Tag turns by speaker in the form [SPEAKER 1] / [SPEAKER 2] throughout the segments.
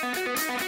[SPEAKER 1] Thank.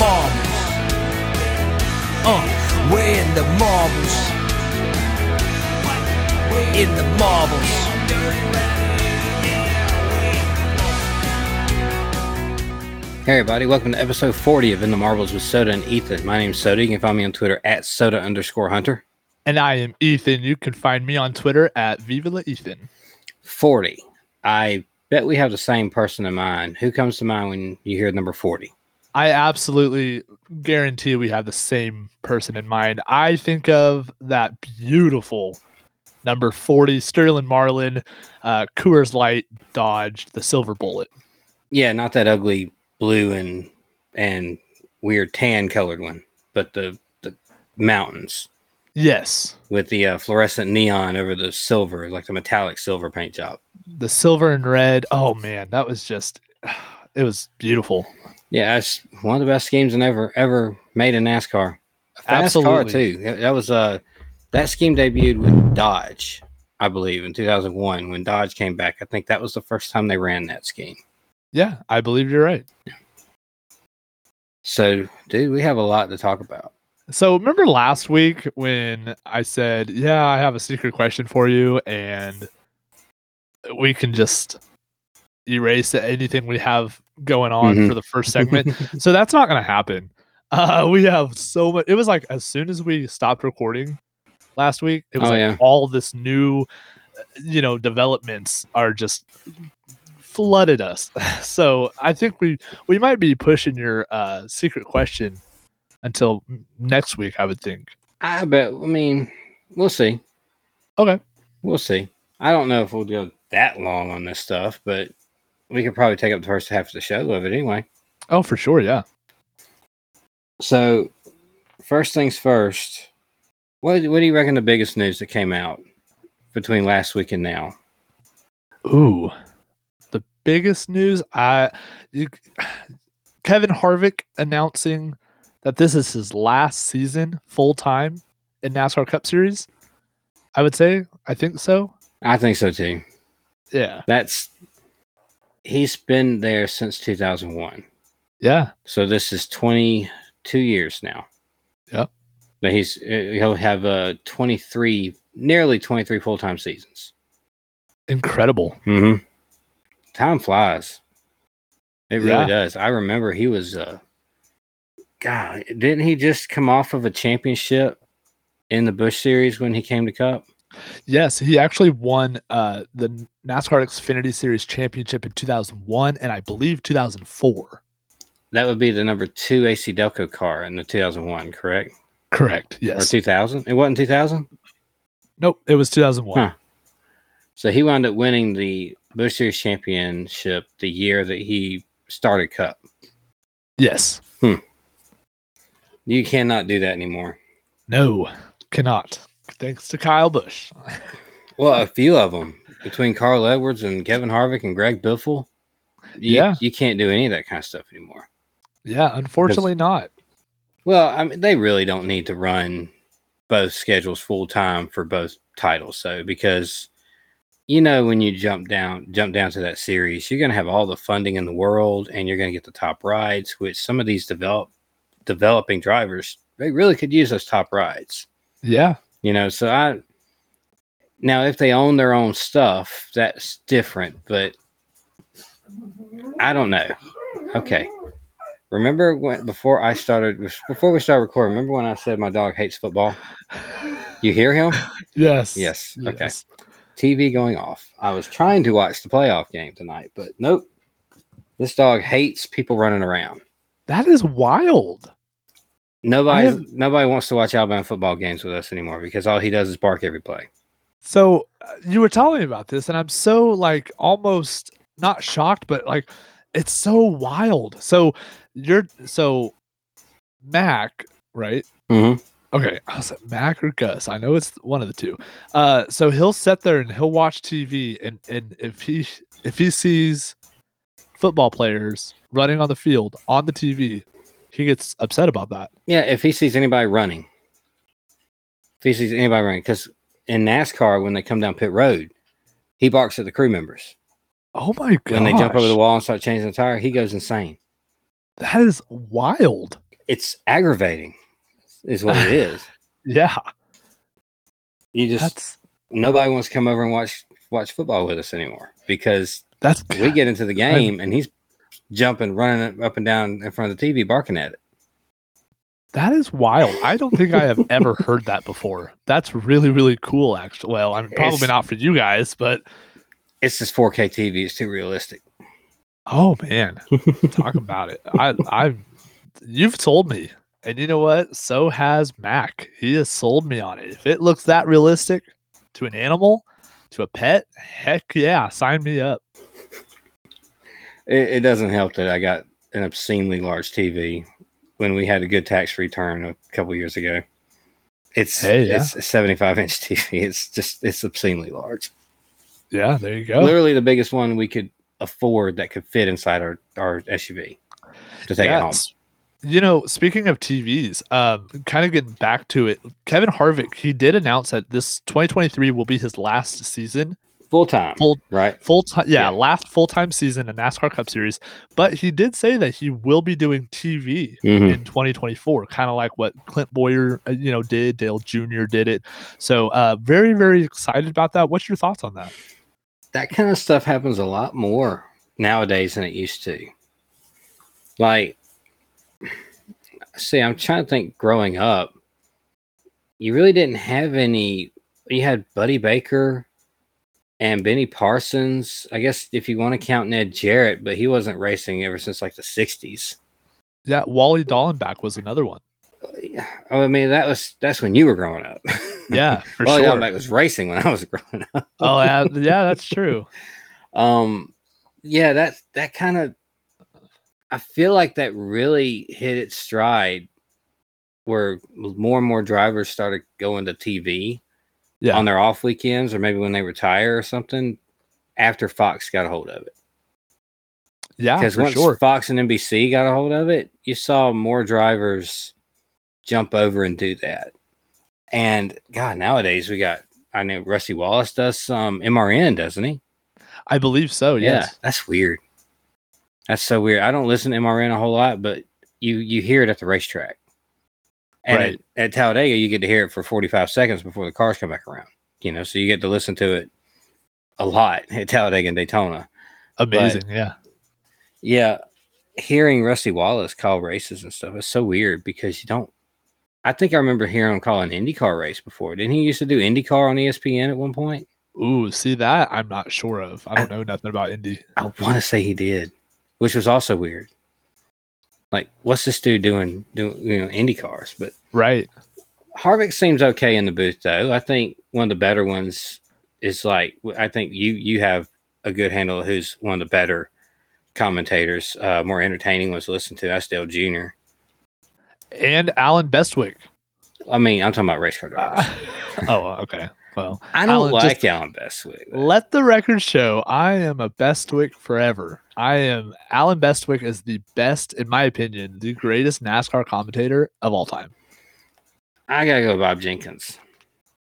[SPEAKER 1] We're in the marbles. Uh, we're in the marbles. In the marbles.
[SPEAKER 2] Hey everybody, welcome to episode 40 of In the Marbles with Soda and Ethan. My name's Soda. You can find me on Twitter at soda underscore hunter.
[SPEAKER 3] And I am Ethan. You can find me on Twitter at Viva La Ethan.
[SPEAKER 2] 40. I bet we have the same person in mind. Who comes to mind when you hear number 40?
[SPEAKER 3] I absolutely guarantee we have the same person in mind. I think of that beautiful number 40 Sterling Marlin, uh, Coors Light Dodge, the Silver Bullet.
[SPEAKER 2] Yeah, not that ugly blue and and weird tan colored one, but the the mountains
[SPEAKER 3] Yes,
[SPEAKER 2] with the uh, fluorescent neon over the silver, like the metallic silver paint job.
[SPEAKER 3] the silver and red. Oh man, that was just, it was beautiful.
[SPEAKER 2] Yeah, that's one of the best schemes in ever ever made in NASCAR. Fast
[SPEAKER 3] Absolutely.
[SPEAKER 2] too. That that was uh that scheme debuted with Dodge, I believe, in 2001 when Dodge came back. I think that was the first time they ran that scheme.
[SPEAKER 3] Yeah, I believe you're right.
[SPEAKER 2] So, dude, we have a lot to talk about.
[SPEAKER 3] So remember last week when I said, "Yeah, I have a secret question for you," and we can just erase anything we have going on
[SPEAKER 2] Mhm.
[SPEAKER 3] for the first segment. so that's not going to happen. Uh, we have so much. It was like as soon as we stopped recording last week, it was
[SPEAKER 2] Oh,
[SPEAKER 3] like
[SPEAKER 2] yeah.
[SPEAKER 3] all this new, uh, you know, developments are just flooded us. So I think we we might be pushing your uh, secret question until next week. I would think.
[SPEAKER 2] I bet. I mean, we'll see.
[SPEAKER 3] Okay.
[SPEAKER 2] We'll see. I don't know if we'll go that long on this stuff, but we could probably take up the first half of the show of it anyway.
[SPEAKER 3] Oh, for sure. Yeah.
[SPEAKER 2] So, first things first. What what do you reckon the biggest news that came out between last week and now?
[SPEAKER 3] Ooh, the biggest news. I you, Kevin Harvick announcing that this is his last season full time in NASCAR Cup Series. I would say. I think so.
[SPEAKER 2] I think so too.
[SPEAKER 3] Yeah.
[SPEAKER 2] That's he's been there since 2001.
[SPEAKER 3] Yeah.
[SPEAKER 2] So this is 22 years now.
[SPEAKER 3] Yep.
[SPEAKER 2] That he's uh, he'll have uh 23 nearly 23 full-time seasons.
[SPEAKER 3] Incredible.
[SPEAKER 2] Mhm. Time flies. It really
[SPEAKER 3] Yeah.
[SPEAKER 2] does. I remember he was uh God, didn't he just come off of a championship in the Busch series when he came to Cup?
[SPEAKER 3] Yes, he actually won uh, the NASCAR Xfinity Series championship in 2001 and I believe 2004.
[SPEAKER 2] That would be the number 2 AC Delco car in the 2001, correct?
[SPEAKER 3] Correct.
[SPEAKER 2] Or
[SPEAKER 3] Yes.
[SPEAKER 2] 2000? It wasn't 2000?
[SPEAKER 3] Nope. It was 2001.
[SPEAKER 2] Huh. So he wound up winning the Busch Series championship the year that he started Cup.
[SPEAKER 3] Yes. Hmm.
[SPEAKER 2] You cannot do that anymore.
[SPEAKER 3] No. Cannot. Thanks to Kyle Busch.
[SPEAKER 2] Well, a few of them between Carl Edwards and Kevin Harvick and Greg Biffle. You,
[SPEAKER 3] Yeah.
[SPEAKER 2] you can't do any of that kind of stuff anymore.
[SPEAKER 3] Yeah. Unfortunately, not.
[SPEAKER 2] Well, I mean, they really don't need to run both schedules full time for both titles. So because you know when you jump down jump down to that series, you're going to have all the funding in the world, and you're going to get the top rides. Which some of these develop developing drivers they really could use those top rides.
[SPEAKER 3] Yeah.
[SPEAKER 2] You know, so I now if they own their own stuff, that's different. But I don't know. Okay, Remember when before I started before we started recording? Remember when I said my dog hates football? You hear him?
[SPEAKER 3] Yes.
[SPEAKER 2] Yes. Okay.
[SPEAKER 3] yes.
[SPEAKER 2] TV going off. I was trying to watch the playoff game tonight, but nope. This dog hates people running around.
[SPEAKER 3] That is wild.
[SPEAKER 2] Nobody
[SPEAKER 3] have-
[SPEAKER 2] nobody wants to watch Alabama football games with us anymore because all he does is bark every play.
[SPEAKER 3] So uh, you were telling me about this, and I'm so like almost not shocked, but like it's so wild. So you're so Mac, right?
[SPEAKER 2] Mhm.
[SPEAKER 3] Okay, I was like Mac or Gus. I know it's one of the two. Uh, so he'll sit there and he'll watch TV, and and if he if he sees football players running on the field on the TV, he gets upset about that.
[SPEAKER 2] Yeah, if he sees anybody running, if he sees anybody running, because in NASCAR when they come down pit road, he barks at the crew members.
[SPEAKER 3] Oh my god!
[SPEAKER 2] When they jump over the wall and start changing the tire, he goes insane.
[SPEAKER 3] that is wild.
[SPEAKER 2] It's aggravating, is what it is.
[SPEAKER 3] Yeah,
[SPEAKER 2] You just
[SPEAKER 3] that's
[SPEAKER 2] nobody wants to come over and watch watch football with us anymore because
[SPEAKER 3] that's
[SPEAKER 2] we get into the game and he's jumping, running up and down in front of the TV, barking at it.
[SPEAKER 3] That is wild. I don't think I have ever heard that before. That's really, really cool, actually. Well, I'm probably
[SPEAKER 2] It's-
[SPEAKER 3] not for you guys, but
[SPEAKER 2] It's just 4K TV. It's too realistic.
[SPEAKER 3] oh man, talk about it. I I've you've told me. And you know what? So has Mac. He has sold me on it. If it looks that realistic to an animal, to a pet, heck yeah, sign me up.
[SPEAKER 2] It, it doesn't help that I got an obscenely large TV when we had a good tax return a couple years ago. It's
[SPEAKER 3] Hey, yeah.
[SPEAKER 2] it's a 75 inch TV. It's just it's obscenely large.
[SPEAKER 3] Yeah, there you go.
[SPEAKER 2] Literally the biggest one we could afford that could fit inside our our SUV to take it home.
[SPEAKER 3] You know, speaking of TVs, um, kind of getting back to it, Kevin Harvick, he did announce that this 2023 will be his last season
[SPEAKER 2] Full time,
[SPEAKER 3] Full-
[SPEAKER 2] right?
[SPEAKER 3] full time yeah,
[SPEAKER 2] Yeah.
[SPEAKER 3] last full time season in NASCAR Cup Series. But he did say that he will be doing TV
[SPEAKER 2] Mhm.
[SPEAKER 3] in 2024, kind of like what Clint Bowyer, uh, you know, did. Dale Jr. did it. So uh, very very excited about that. What's your thoughts on that?
[SPEAKER 2] that kind of stuff happens a lot more nowadays than it used to. Like, see, I'm trying to think growing up, you really didn't have any. You had Buddy Baker and Benny Parsons. I guess if you want to count Ned Jarrett, but he wasn't racing ever since like the 60s.
[SPEAKER 3] Yeah, Wally Dallenbach was another one.
[SPEAKER 2] Oh, I mean, that was that's when you were growing up.
[SPEAKER 3] Yeah, for
[SPEAKER 2] well,
[SPEAKER 3] sure.
[SPEAKER 2] Dallenbach was racing when I was growing up.
[SPEAKER 3] Oh yeah, yeah, that's true.
[SPEAKER 2] um yeah that that kind of i feel like that really hit its stride where more and more drivers started going to tv
[SPEAKER 3] Yeah.
[SPEAKER 2] on their off weekends or maybe when they retire or something after fox got a hold of it
[SPEAKER 3] Yeah,
[SPEAKER 2] because once
[SPEAKER 3] sure.
[SPEAKER 2] fox and nbc got a hold of it you saw more drivers jump over and do that and god nowadays we got i know rusty wallace does some mrn doesn't he
[SPEAKER 3] I believe so.
[SPEAKER 2] yeah,
[SPEAKER 3] Yes.
[SPEAKER 2] that's weird. That's so weird. I don't listen to MRN a whole lot, but you you hear it at the racetrack. And
[SPEAKER 3] Right.
[SPEAKER 2] at, at Talladega, you get to hear it for 45 seconds before the cars come back around. You know, so you get to listen to it a lot at Talladega and Daytona.
[SPEAKER 3] Amazing. yeah.
[SPEAKER 2] Yeah, hearing Rusty Wallace call races and stuff is so weird because you don't. I think I remember hearing him call an IndyCar race before. Didn't he used to do IndyCar on ESPN at one point?
[SPEAKER 3] Ooh, see that? I'm not sure of. I don't know nothing about Indy.
[SPEAKER 2] I want to say he did, which was also weird. Like, what's this dude doing? Doing you know Indy cars? But
[SPEAKER 3] Right.
[SPEAKER 2] Harvick seems okay in the booth, though. I think one of the better ones is like I think you you have a good handle of who's one of the better commentators, uh, more entertaining ones to listen to. Dale Jr.
[SPEAKER 3] And Allen Bestwick.
[SPEAKER 2] I mean, I'm talking about race car drivers.
[SPEAKER 3] oh, okay. Well,
[SPEAKER 2] I don't
[SPEAKER 3] Allen,
[SPEAKER 2] like
[SPEAKER 3] just
[SPEAKER 2] Allen Bestwick.
[SPEAKER 3] let the record show I am a Bestwick forever. I am Allen Bestwick is the best, in my opinion, the greatest NASCAR commentator of all time.
[SPEAKER 2] I gotta go Bob Jenkins.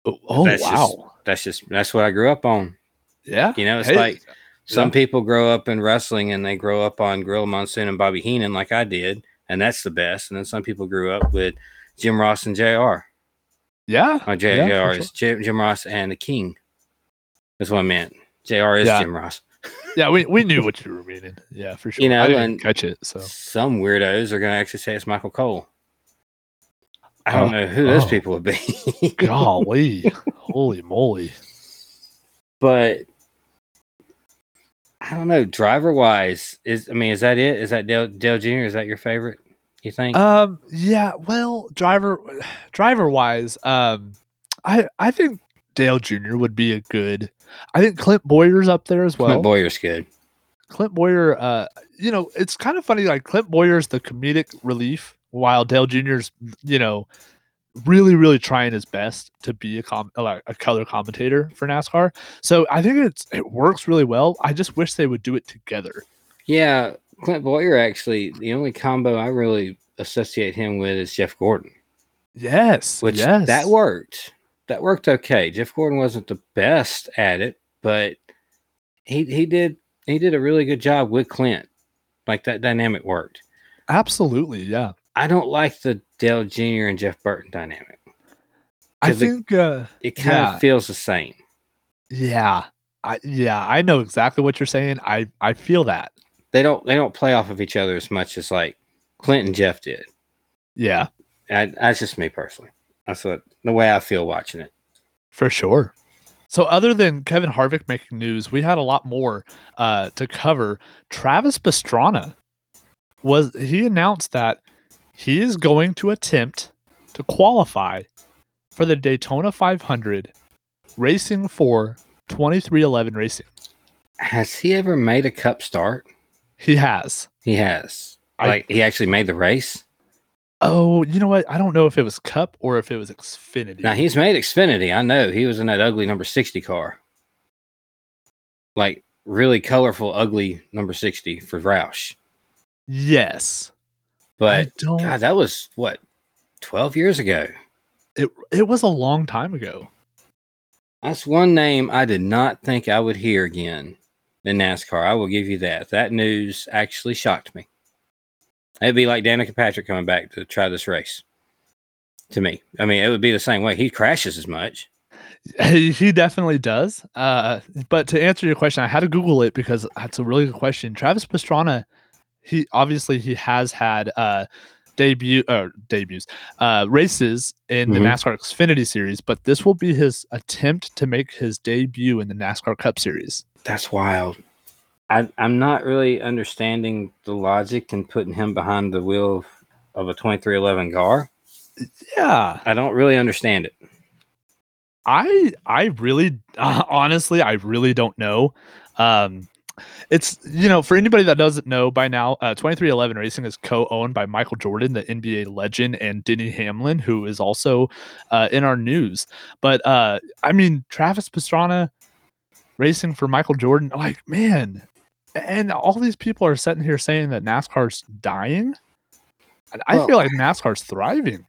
[SPEAKER 3] Oh, oh,
[SPEAKER 2] That's just-
[SPEAKER 3] wow.
[SPEAKER 2] That's just that's what I grew up on.
[SPEAKER 3] yeah.
[SPEAKER 2] You know, it's
[SPEAKER 3] Hey,
[SPEAKER 2] like Some
[SPEAKER 3] Yeah.
[SPEAKER 2] people grow up in wrestling and they grow up on Gorilla Monsoon and Bobby Heenan, like I did, and that's the best. And then some people grew up with Jim Ross and JR.
[SPEAKER 3] Yeah.
[SPEAKER 2] Oh, J-
[SPEAKER 3] Yeah,
[SPEAKER 2] JR
[SPEAKER 3] for
[SPEAKER 2] is Jim, Jim Ross and the King. That's what I meant. JR is
[SPEAKER 3] Yeah.
[SPEAKER 2] Jim Ross.
[SPEAKER 3] Yeah, we, we knew what you were meaning. Yeah, for sure.
[SPEAKER 2] You know,
[SPEAKER 3] I didn't
[SPEAKER 2] and-
[SPEAKER 3] catch it. So
[SPEAKER 2] Some weirdos are going to actually say it's Michael Cole. I don't
[SPEAKER 3] Oh,
[SPEAKER 2] know who those
[SPEAKER 3] oh.
[SPEAKER 2] people would be.
[SPEAKER 3] golly, holy moly.
[SPEAKER 2] but I don't know. Driver wise, is I mean, is that it? Is that Dale, Dale Jr.? Is that your favorite? You think?
[SPEAKER 3] Um, yeah. Well, driver, driver wise, um, I I think Dale Jr. would be a good. I think Clint Bowyer's up there as well.
[SPEAKER 2] Clint Bowyer's good.
[SPEAKER 3] Clint Bowyer, uh, you know, it's kind of funny. Like Clint Bowyer's the comedic relief, while Dale Jr.'s, you know, really, really trying his best to be a com- a color commentator for NASCAR. So I think it's it works really well. I just wish they would do it together.
[SPEAKER 2] Yeah, Clint Bowyer actually. The only combo I really associate him with is Jeff Gordon,
[SPEAKER 3] Yes,
[SPEAKER 2] which
[SPEAKER 3] yes,
[SPEAKER 2] that worked. That worked okay. Jeff Gordon wasn't the best at it, but he he did he did a really good job with Clint. Like that dynamic worked.
[SPEAKER 3] absolutely, yeah.
[SPEAKER 2] I don't like the Dale Jr. and Jeff Burton dynamic.
[SPEAKER 3] I
[SPEAKER 2] 'Cause it-
[SPEAKER 3] think, uh,
[SPEAKER 2] It kind
[SPEAKER 3] Yeah.
[SPEAKER 2] of feels the same.
[SPEAKER 3] yeah, I yeah, I know exactly what you're saying. I I feel that.
[SPEAKER 2] They don't they don't play off of each other as much as like Clint and Jeff did.
[SPEAKER 3] Yeah,
[SPEAKER 2] I, that's just me personally. That's what the way I feel watching it.
[SPEAKER 3] For sure. So, other than Kevin Harvick making news, we had a lot more uh, to cover. Travis Pastrana was he announced that he is going to attempt to qualify for the Daytona 500, racing for 2311 Racing.
[SPEAKER 2] Has he ever made a cup start?
[SPEAKER 3] He has.
[SPEAKER 2] He has.
[SPEAKER 3] I-
[SPEAKER 2] Like he actually made the race.
[SPEAKER 3] Oh, you know what? I don't know if it was Cup or if it was Xfinity.
[SPEAKER 2] Now he's made Xfinity. I know he was in that ugly number sixty car. Like really colorful, ugly number sixty for Roush.
[SPEAKER 3] yes,
[SPEAKER 2] But. God, that was what twelve years ago.
[SPEAKER 3] It it was a long time ago.
[SPEAKER 2] That's one name I did not think I would hear again in NASCAR. I will give you that. That news actually shocked me. It'd be like Danica Patrick coming back to try this race. To me, I mean, it would be the same way. He crashes as much.
[SPEAKER 3] He he definitely does. Uh, but to answer your question, I had to Google it because that's a really good question. Travis Pastrana, he obviously he has had uh debut or debuts uh races in the
[SPEAKER 2] Mhm.
[SPEAKER 3] NASCAR Xfinity series, but this will be his attempt to make his debut in the NASCAR Cup series.
[SPEAKER 2] That's wild. I, I'm not really understanding the logic in putting him behind the wheel of, of a 2311 car.
[SPEAKER 3] Yeah,
[SPEAKER 2] I don't really understand it.
[SPEAKER 3] I I really honestly I really don't know. Um it's you know for anybody that doesn't know by now, uh, 2311 Racing is co-owned by Michael Jordan, the NBA legend, and Denny Hamlin, who is also uh, in our news. But uh, I mean Travis Pastrana racing for Michael Jordan, like man, and all these people are sitting here saying that NASCAR's dying. I
[SPEAKER 2] Well-
[SPEAKER 3] feel like NASCAR's thriving.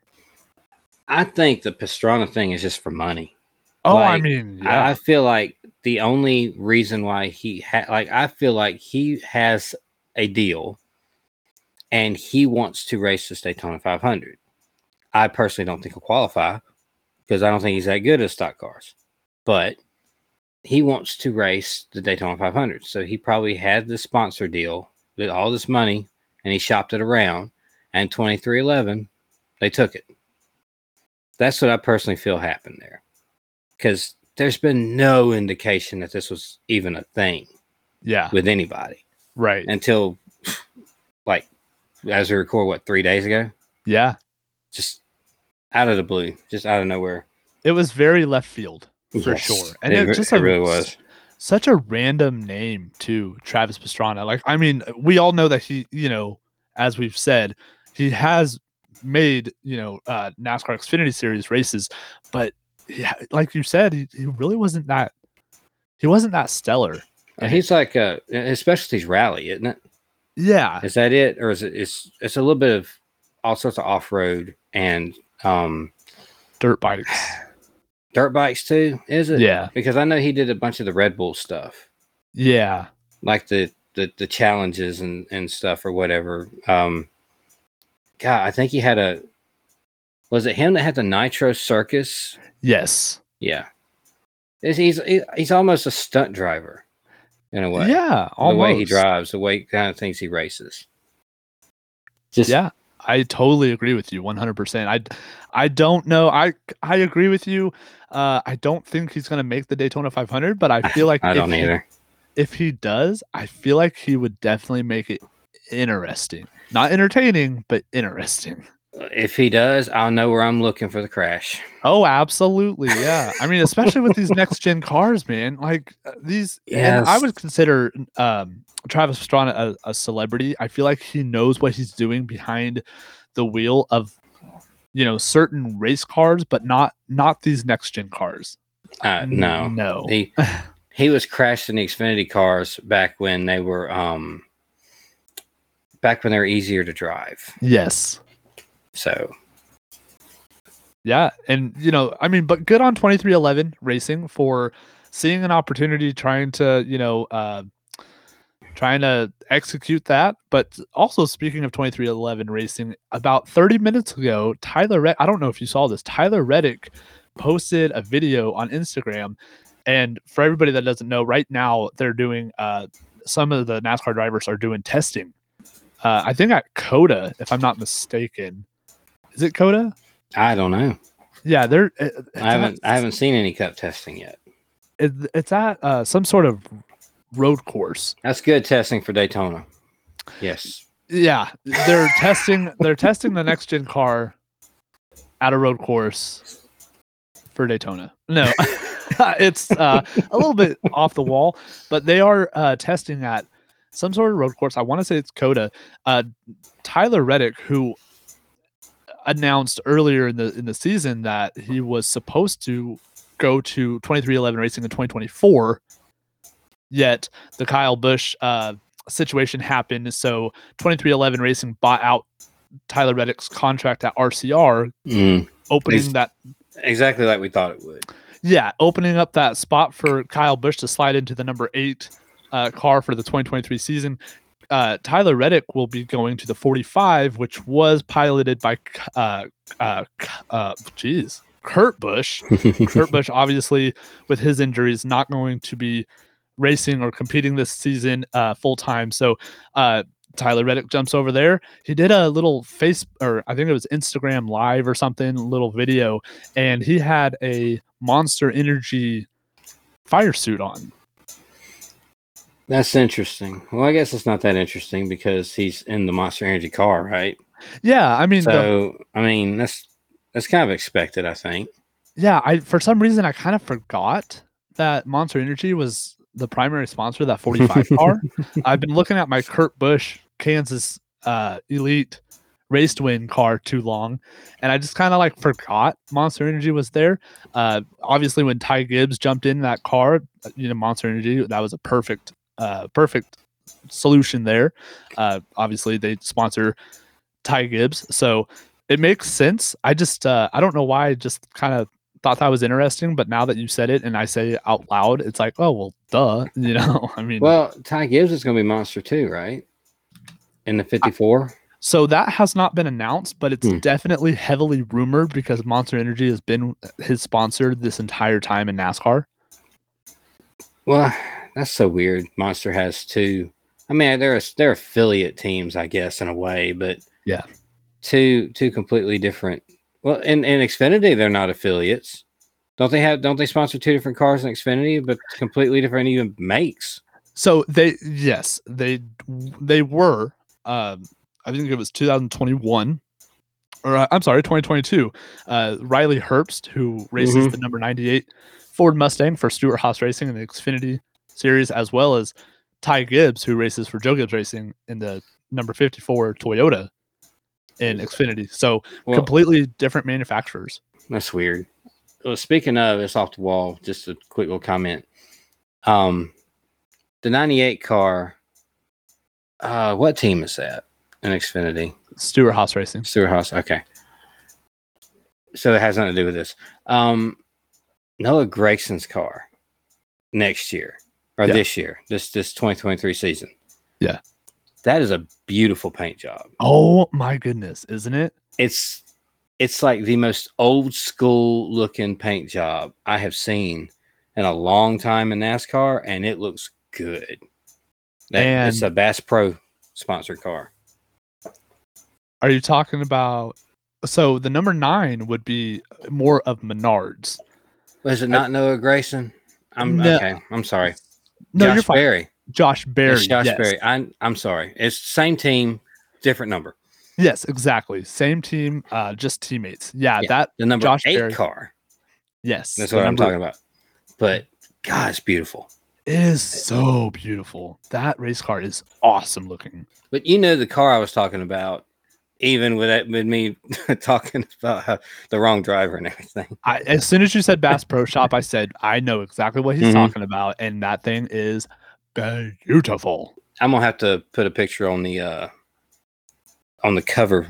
[SPEAKER 2] I think the Pastrana thing is just for money.
[SPEAKER 3] Oh, I
[SPEAKER 2] Like,
[SPEAKER 3] mean,
[SPEAKER 2] I- I feel like the only reason why he had, like, I feel like he has a deal and he wants to race the Daytona 500. I personally don't think he'll qualify because I don't think he's that good at stock cars, but he wants to race the Daytona 500. So he probably had the sponsor deal with all this money and he shopped it around. And 2311, they took it. That's what I personally feel happened there because there's been no indication that this was even a thing
[SPEAKER 3] yeah,
[SPEAKER 2] with anybody
[SPEAKER 3] right,
[SPEAKER 2] until like as we record what three days ago?
[SPEAKER 3] Yeah.
[SPEAKER 2] just out of the blue just out of nowhere.
[SPEAKER 3] It was very left field for
[SPEAKER 2] Yes,
[SPEAKER 3] sure, and
[SPEAKER 2] it,
[SPEAKER 3] it, just
[SPEAKER 2] it really was.
[SPEAKER 3] such a random name too, Travis Pastrana. Like, I mean, we all know that he, you know, as we've said, he has made you know uh, NASCAR Xfinity Series races, but yeah, like you said, he, he really wasn't that. He wasn't that stellar.
[SPEAKER 2] And he's like uh his specialty's rally isn't it?
[SPEAKER 3] Yeah,
[SPEAKER 2] is that it? Or is it it's it's a little bit of all sorts of off-road and um
[SPEAKER 3] dirt bikes.
[SPEAKER 2] dirt bikes too is it?
[SPEAKER 3] Yeah,
[SPEAKER 2] because i know he did a bunch of the red bull stuff.
[SPEAKER 3] Yeah,
[SPEAKER 2] like the the, the challenges and and stuff or whatever. Um god i think he had a was it him that had the nitro circus
[SPEAKER 3] yes,
[SPEAKER 2] yeah he's he's, he's almost a stunt driver in a way.
[SPEAKER 3] Yeah,
[SPEAKER 2] the way he drives, the way kind of things he races. Just
[SPEAKER 3] Yeah, I totally agree with you 100%. I I don't know. I I agree with you. Uh I don't think he's going to make the Daytona 500, but I feel like
[SPEAKER 2] I don't
[SPEAKER 3] he-
[SPEAKER 2] either.
[SPEAKER 3] if he does, I feel like he would definitely make it interesting. Not entertaining, but interesting.
[SPEAKER 2] If he does, I'll know where I'm looking for the crash.
[SPEAKER 3] Oh, absolutely. Yeah. I mean, especially with these next gen cars, man. Like uh, these and I would consider um Travis Pastrana a, a celebrity. I feel like he knows what he's doing behind the wheel of you know certain race cars, but not not these next gen cars.
[SPEAKER 2] Uh, no,
[SPEAKER 3] No.
[SPEAKER 2] he he was crashing the Xfinity cars back when they were um back when they were easier to drive.
[SPEAKER 3] Yes.
[SPEAKER 2] So
[SPEAKER 3] Yeah, and you know, I mean, but good on 2311 Racing for seeing an opportunity trying to, you know, uh trying to execute that. But also speaking of 2311 Racing, about 30 minutes ago, Tyler Red- I don't know if you saw this. Tyler Reddick posted a video on Instagram and for everybody that doesn't know, right now they're doing uh some of the NASCAR drivers are doing testing. Uh I think at Coda, if I'm not mistaken. Is it Coda?
[SPEAKER 2] I don't know.
[SPEAKER 3] Yeah, they're. uh,
[SPEAKER 2] I haven't
[SPEAKER 3] at-
[SPEAKER 2] I haven't seen any cup testing yet.
[SPEAKER 3] it- It's at uh, some sort of road course.
[SPEAKER 2] That's good testing for Daytona. Yes.
[SPEAKER 3] Yeah, they're testing. They're testing the next gen car at a road course for Daytona. No, it's uh, a little bit off the wall, but they are uh, testing at some sort of road course. I want to say it's Coda. Uh, Tyler Reddick, who announced earlier in the in the season that he was supposed to go to 2311 Racing in 2024, yet the Kyle Busch uh, situation happened. So 2311 Racing bought out Tyler Reddick's contract at RCR,
[SPEAKER 2] Mm,
[SPEAKER 3] opening
[SPEAKER 2] Ex-
[SPEAKER 3] that
[SPEAKER 2] exactly like we thought it would.
[SPEAKER 3] yeah, opening up that spot for Kyle Busch to slide into the number eight uh, car for the 2023 season. Uh, Tyler Reddick will be going to the 45, which was piloted by, uh, uh, uh, geez, Kurt Busch. Kurt Busch, obviously, with his injuries, not going to be racing or competing this season uh, full time. So, uh, Tyler Reddick jumps over there. He did a little face, or I think it was Instagram live or something, little video, and he had a Monster Energy fire suit on.
[SPEAKER 2] That's interesting. Well, I guess it's not that interesting because he's in the Monster Energy car, right?
[SPEAKER 3] Yeah, I mean, the,
[SPEAKER 2] So, I mean, that's that's kind of expected, I think.
[SPEAKER 3] yeah, I for some reason I kind of forgot that Monster Energy was the primary sponsor of that 45 car. I've been looking at my Kurt Busch Kansas uh, Elite Race to Win car too long, and I just kind of like forgot Monster Energy was there. Uh, obviously, when Ty Gibbs jumped in that car, uh, you know, Monster Energy that was a perfect, uh, perfect solution there. Uh, obviously, they sponsor Ty Gibbs, so it makes sense. I just uh, I don't know why I just kind of thought that was interesting, but now that you said it and I say it out loud, it's like, oh well, duh. You know, I mean,
[SPEAKER 2] Well, Ty Gibbs is going to be Monster too, right? In the 54.
[SPEAKER 3] so that has not been announced, but it's
[SPEAKER 2] Hmm.
[SPEAKER 3] definitely heavily rumored because Monster Energy has been his sponsor this entire time in NASCAR.
[SPEAKER 2] Well, that's so weird. Monster has two. I mean, they're they're affiliate teams, I guess, in a way, but
[SPEAKER 3] Yeah.
[SPEAKER 2] two two completely different. Well, in in Xfinity, they're not affiliates. Don't they have? Don't they sponsor two different cars in Xfinity, but completely different even makes?
[SPEAKER 3] So they yes, they they were um I think it was 2021 or uh, I'm sorry, 2022. Uh Riley Herbst who races
[SPEAKER 2] Mhm.
[SPEAKER 3] the number 98 Ford Mustang for Stewart-Haas Racing in the Xfinity series as well as Ty Gibbs who races for Joe Gibbs Racing in the number 54 Toyota in Xfinity. So
[SPEAKER 2] Well,
[SPEAKER 3] completely different manufacturers.
[SPEAKER 2] That's weird. Well, speaking of, it's off the wall. Just a quick little comment. Um, the '98 car. Uh, what team is that in Xfinity?
[SPEAKER 3] Stewart-Haas Racing.
[SPEAKER 2] Stewart-Haas. Okay. So it has nothing to do with this. Um, Noah Gragson's car next year or
[SPEAKER 3] Yeah.
[SPEAKER 2] this year, this this 2023 season.
[SPEAKER 3] Yeah.
[SPEAKER 2] That is a beautiful paint job.
[SPEAKER 3] Oh my goodness, isn't it?
[SPEAKER 2] it's it's like the most old school looking paint job I have seen in a long time in NASCAR, and it looks good. That, it's a Bass Pro sponsored car.
[SPEAKER 3] Are you talking about? So the number nine would be more of Menards.
[SPEAKER 2] Was it not uh, Noah Gragson? I'm
[SPEAKER 3] No.
[SPEAKER 2] okay. I'm sorry.
[SPEAKER 3] No,
[SPEAKER 2] Josh
[SPEAKER 3] you're fine.
[SPEAKER 2] Berry.
[SPEAKER 3] Josh Berry.
[SPEAKER 2] It's Josh
[SPEAKER 3] yes.
[SPEAKER 2] Berry. I'm I'm sorry. It's same team, different number.
[SPEAKER 3] Yes, exactly. Same team, uh, just teammates. Yeah,
[SPEAKER 2] Yeah,
[SPEAKER 3] that.
[SPEAKER 2] The number
[SPEAKER 3] Josh
[SPEAKER 2] eight
[SPEAKER 3] Berry.
[SPEAKER 2] car.
[SPEAKER 3] Yes,
[SPEAKER 2] That's what I'm talking about. But God, it's beautiful.
[SPEAKER 3] It is so beautiful. That race car is awesome looking.
[SPEAKER 2] But you know the car I was talking about, even with with me talking about how, the wrong driver and everything.
[SPEAKER 3] I, as soon as you said Bass Pro Shop, I said I know exactly what he's
[SPEAKER 2] Mhm.
[SPEAKER 3] talking about, and that thing is beautiful.
[SPEAKER 2] I'm gonna have to put a picture on the uh on the cover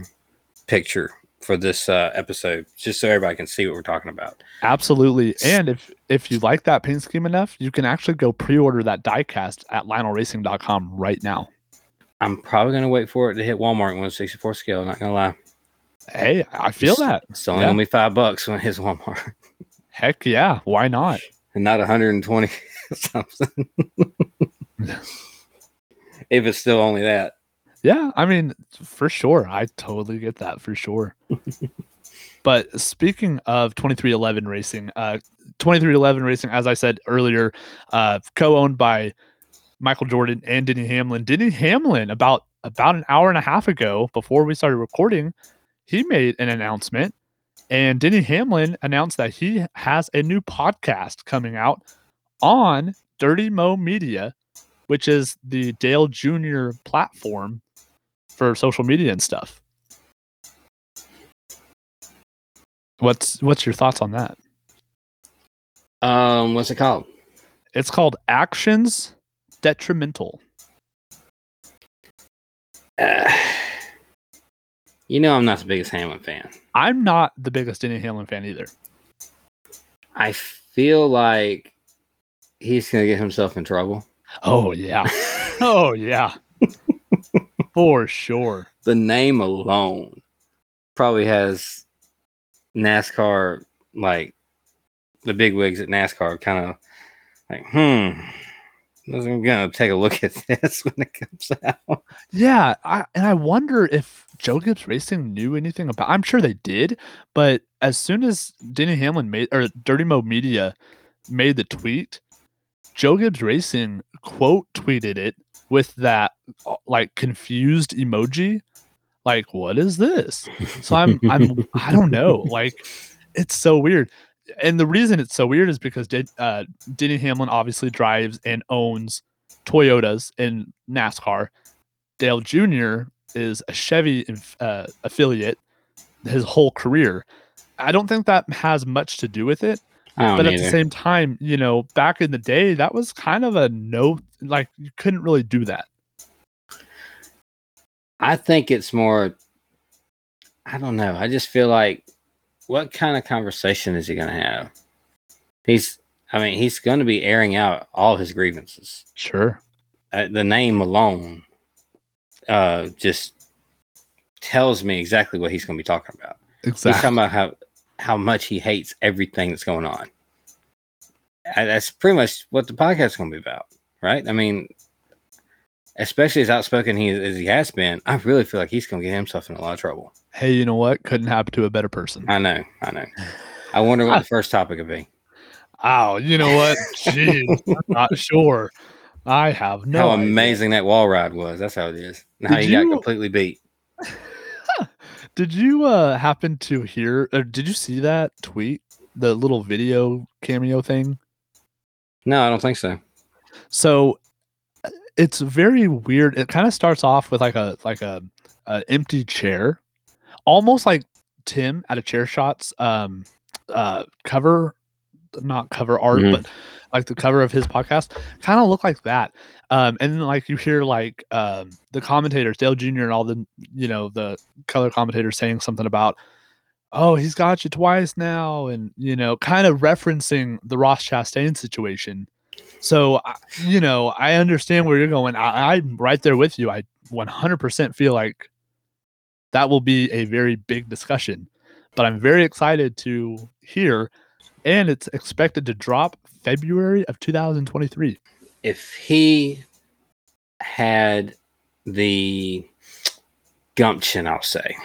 [SPEAKER 2] picture for this uh episode, just so everybody can see what we're talking about.
[SPEAKER 3] Absolutely. And if if you like that paint scheme enough, you can actually go pre-order that diecast at lionelracing.com right now.
[SPEAKER 2] I'm probably gonna wait for it to hit Walmart 164 scale. Not gonna lie,
[SPEAKER 3] Hey, I feel
[SPEAKER 2] It's-
[SPEAKER 3] that.
[SPEAKER 2] it's only
[SPEAKER 3] Yeah.
[SPEAKER 2] gonna be five bucks when it hits Walmart,
[SPEAKER 3] Heck yeah. Why not?
[SPEAKER 2] and not 120 something. if it's still only that.
[SPEAKER 3] Yeah, I mean, for sure. I totally get that for sure. but speaking of 2311 Racing, uh 2311 Racing, as I said earlier, uh co-owned by Michael Jordan and Denny Hamlin. Denny Hamlin, about about an hour and a half ago, before we started recording, he made an announcement. And Denny Hamlin announced that he has a new podcast coming out on Dirty Mo Media, which is the Dale Jr. platform for social media and stuff. What's what's your thoughts on that?
[SPEAKER 2] Um, what's it called?
[SPEAKER 3] It's called Actions Detrimental.
[SPEAKER 2] Uh, you know, I'm not the biggest Hamlin fan.
[SPEAKER 3] I'm not the biggest Denny Hamlin fan either.
[SPEAKER 2] I feel like he's gonna get himself in trouble.
[SPEAKER 3] Oh yeah. oh yeah. For sure.
[SPEAKER 2] the name alone probably has NASCAR like the big wigs at NASCAR kind of like, hmm. I'm gonna take a look at this when it comes out.
[SPEAKER 3] Yeah, I, and I wonder if Joe Gibbs Racing knew anything about. I'm sure they did, but as soon as Denny Hamlin made or Dirty Mo Media made the tweet, Joe Gibbs Racing quote tweeted it with that uh, like confused emoji, like what is this? So I'm I'm I don't know, like it's so weird. And the reason it's so weird is because Den- uh, Denny Hamlin obviously drives and owns Toyotas in NASCAR. Dale Jr. is a Chevy uh, affiliate his whole career. I don't think that has much to do with it, but at the same time, you know, back in the day, that was kind of a no, like you couldn't really do that.
[SPEAKER 2] I think it's more. I don't know. I just feel like, what kind of conversation is he going to have? He's. I mean, he's going to be airing out all his grievances.
[SPEAKER 3] Sure.
[SPEAKER 2] Uh, the name alone, uh, just tells me exactly what he's going to be talking about. He's talking about how how much he hates everything that's going on. And that's pretty much what the podcast is going to be about, right? I mean, especially as outspoken he as he has been, I really feel like he's going to get himself in a lot of trouble.
[SPEAKER 3] Hey, you know what? Couldn't happen to a better person.
[SPEAKER 2] I know, I know. I wonder what the first topic would be.
[SPEAKER 3] Oh, you know what? Jeez, I'm not sure. I have no
[SPEAKER 2] how
[SPEAKER 3] idea.
[SPEAKER 2] amazing that wall ride was. That's how it is. And how
[SPEAKER 3] Did
[SPEAKER 2] he got completely beat.
[SPEAKER 3] Did you uh happen to hear or did you see that tweet? The little video cameo thing?
[SPEAKER 2] No, I don't think so.
[SPEAKER 3] So it's very weird. It kind of starts off with like a like a, a empty chair, almost like Tim at a chair shots um uh cover not cover art,
[SPEAKER 2] Mhm.
[SPEAKER 3] but like the cover of his podcast kind of look like that. Um and then like you hear like um the commentators, Dale Jr. and all the you know, the color commentators saying something about oh, he's got you twice now, and you know, kind of referencing the Ross Chastain situation. So, you know, I understand where you're going. I, I'm right there with you. I 100% feel like that will be a very big discussion, but I'm very excited to hear, and it's expected to drop February of 2023.
[SPEAKER 2] if he had the gumption, I'll say,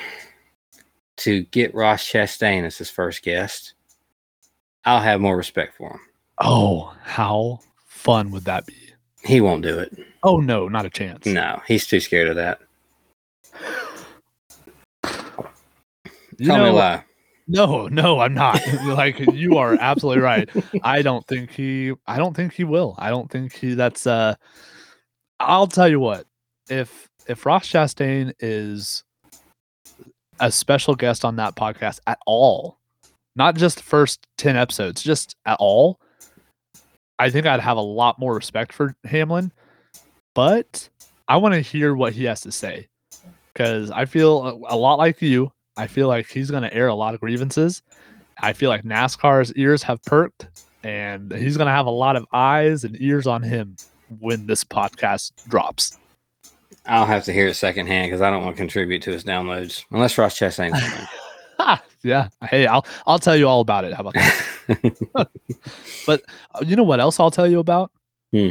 [SPEAKER 2] to get Ross Chastain as his first guest, I'll have more respect for him.
[SPEAKER 3] Oh, how fun would that be?
[SPEAKER 2] He won't do it.
[SPEAKER 3] Oh no, not a chance.
[SPEAKER 2] No, he's too scared of that. Tell me
[SPEAKER 3] know,
[SPEAKER 2] why.
[SPEAKER 3] No, no, I'm not. like you are absolutely right. I don't think he I don't think he will. I don't think he that's uh I'll tell you what. If if Ross Chastain is a special guest on that podcast at all, not just the first 10 episodes, just at all, I think I'd have a lot more respect for Hamlin. But I want to hear what he has to say because I feel a, a lot like you. I feel like he's going to air a lot of grievances. I feel like NASCAR's ears have perked and he's going to have a lot of eyes and ears on him when this podcast drops.
[SPEAKER 2] I'll have to hear it secondhand because I don't want to contribute to his downloads unless Ross Chastain's
[SPEAKER 3] Ha, yeah. Hey, I'll I'll tell you all about it. How about that? But uh, you know what else I'll tell you about?
[SPEAKER 2] Hmm.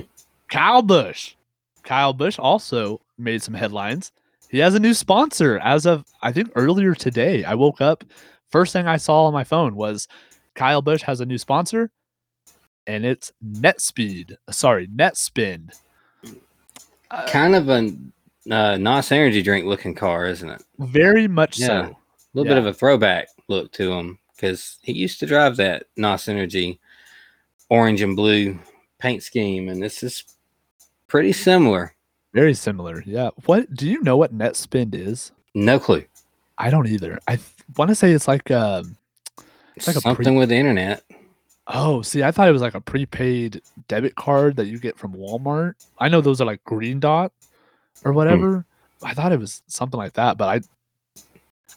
[SPEAKER 3] Kyle Busch. Kyle Busch also made some headlines. He has a new sponsor as of I think earlier today. I woke up, first thing I saw on my phone was Kyle Busch has a new sponsor, and it's NetSpeed. Sorry, NetSpend. Uh,
[SPEAKER 2] kind of a uh, NOS energy drink looking car, isn't it?
[SPEAKER 3] very much
[SPEAKER 2] Yeah.
[SPEAKER 3] so.
[SPEAKER 2] Little bit of a throwback look to him because he used to drive that NOS energy orange and blue paint scheme, and this is pretty similar.
[SPEAKER 3] Very similar. Yeah. What do you know what net spend is?
[SPEAKER 2] No clue.
[SPEAKER 3] I don't either. I want to say it's like um it's like a pre-
[SPEAKER 2] Something with the internet.
[SPEAKER 3] oh, see, I thought it was like a prepaid debit card that you get from Walmart. I know those are like green dot or whatever. I thought it was something like that, but I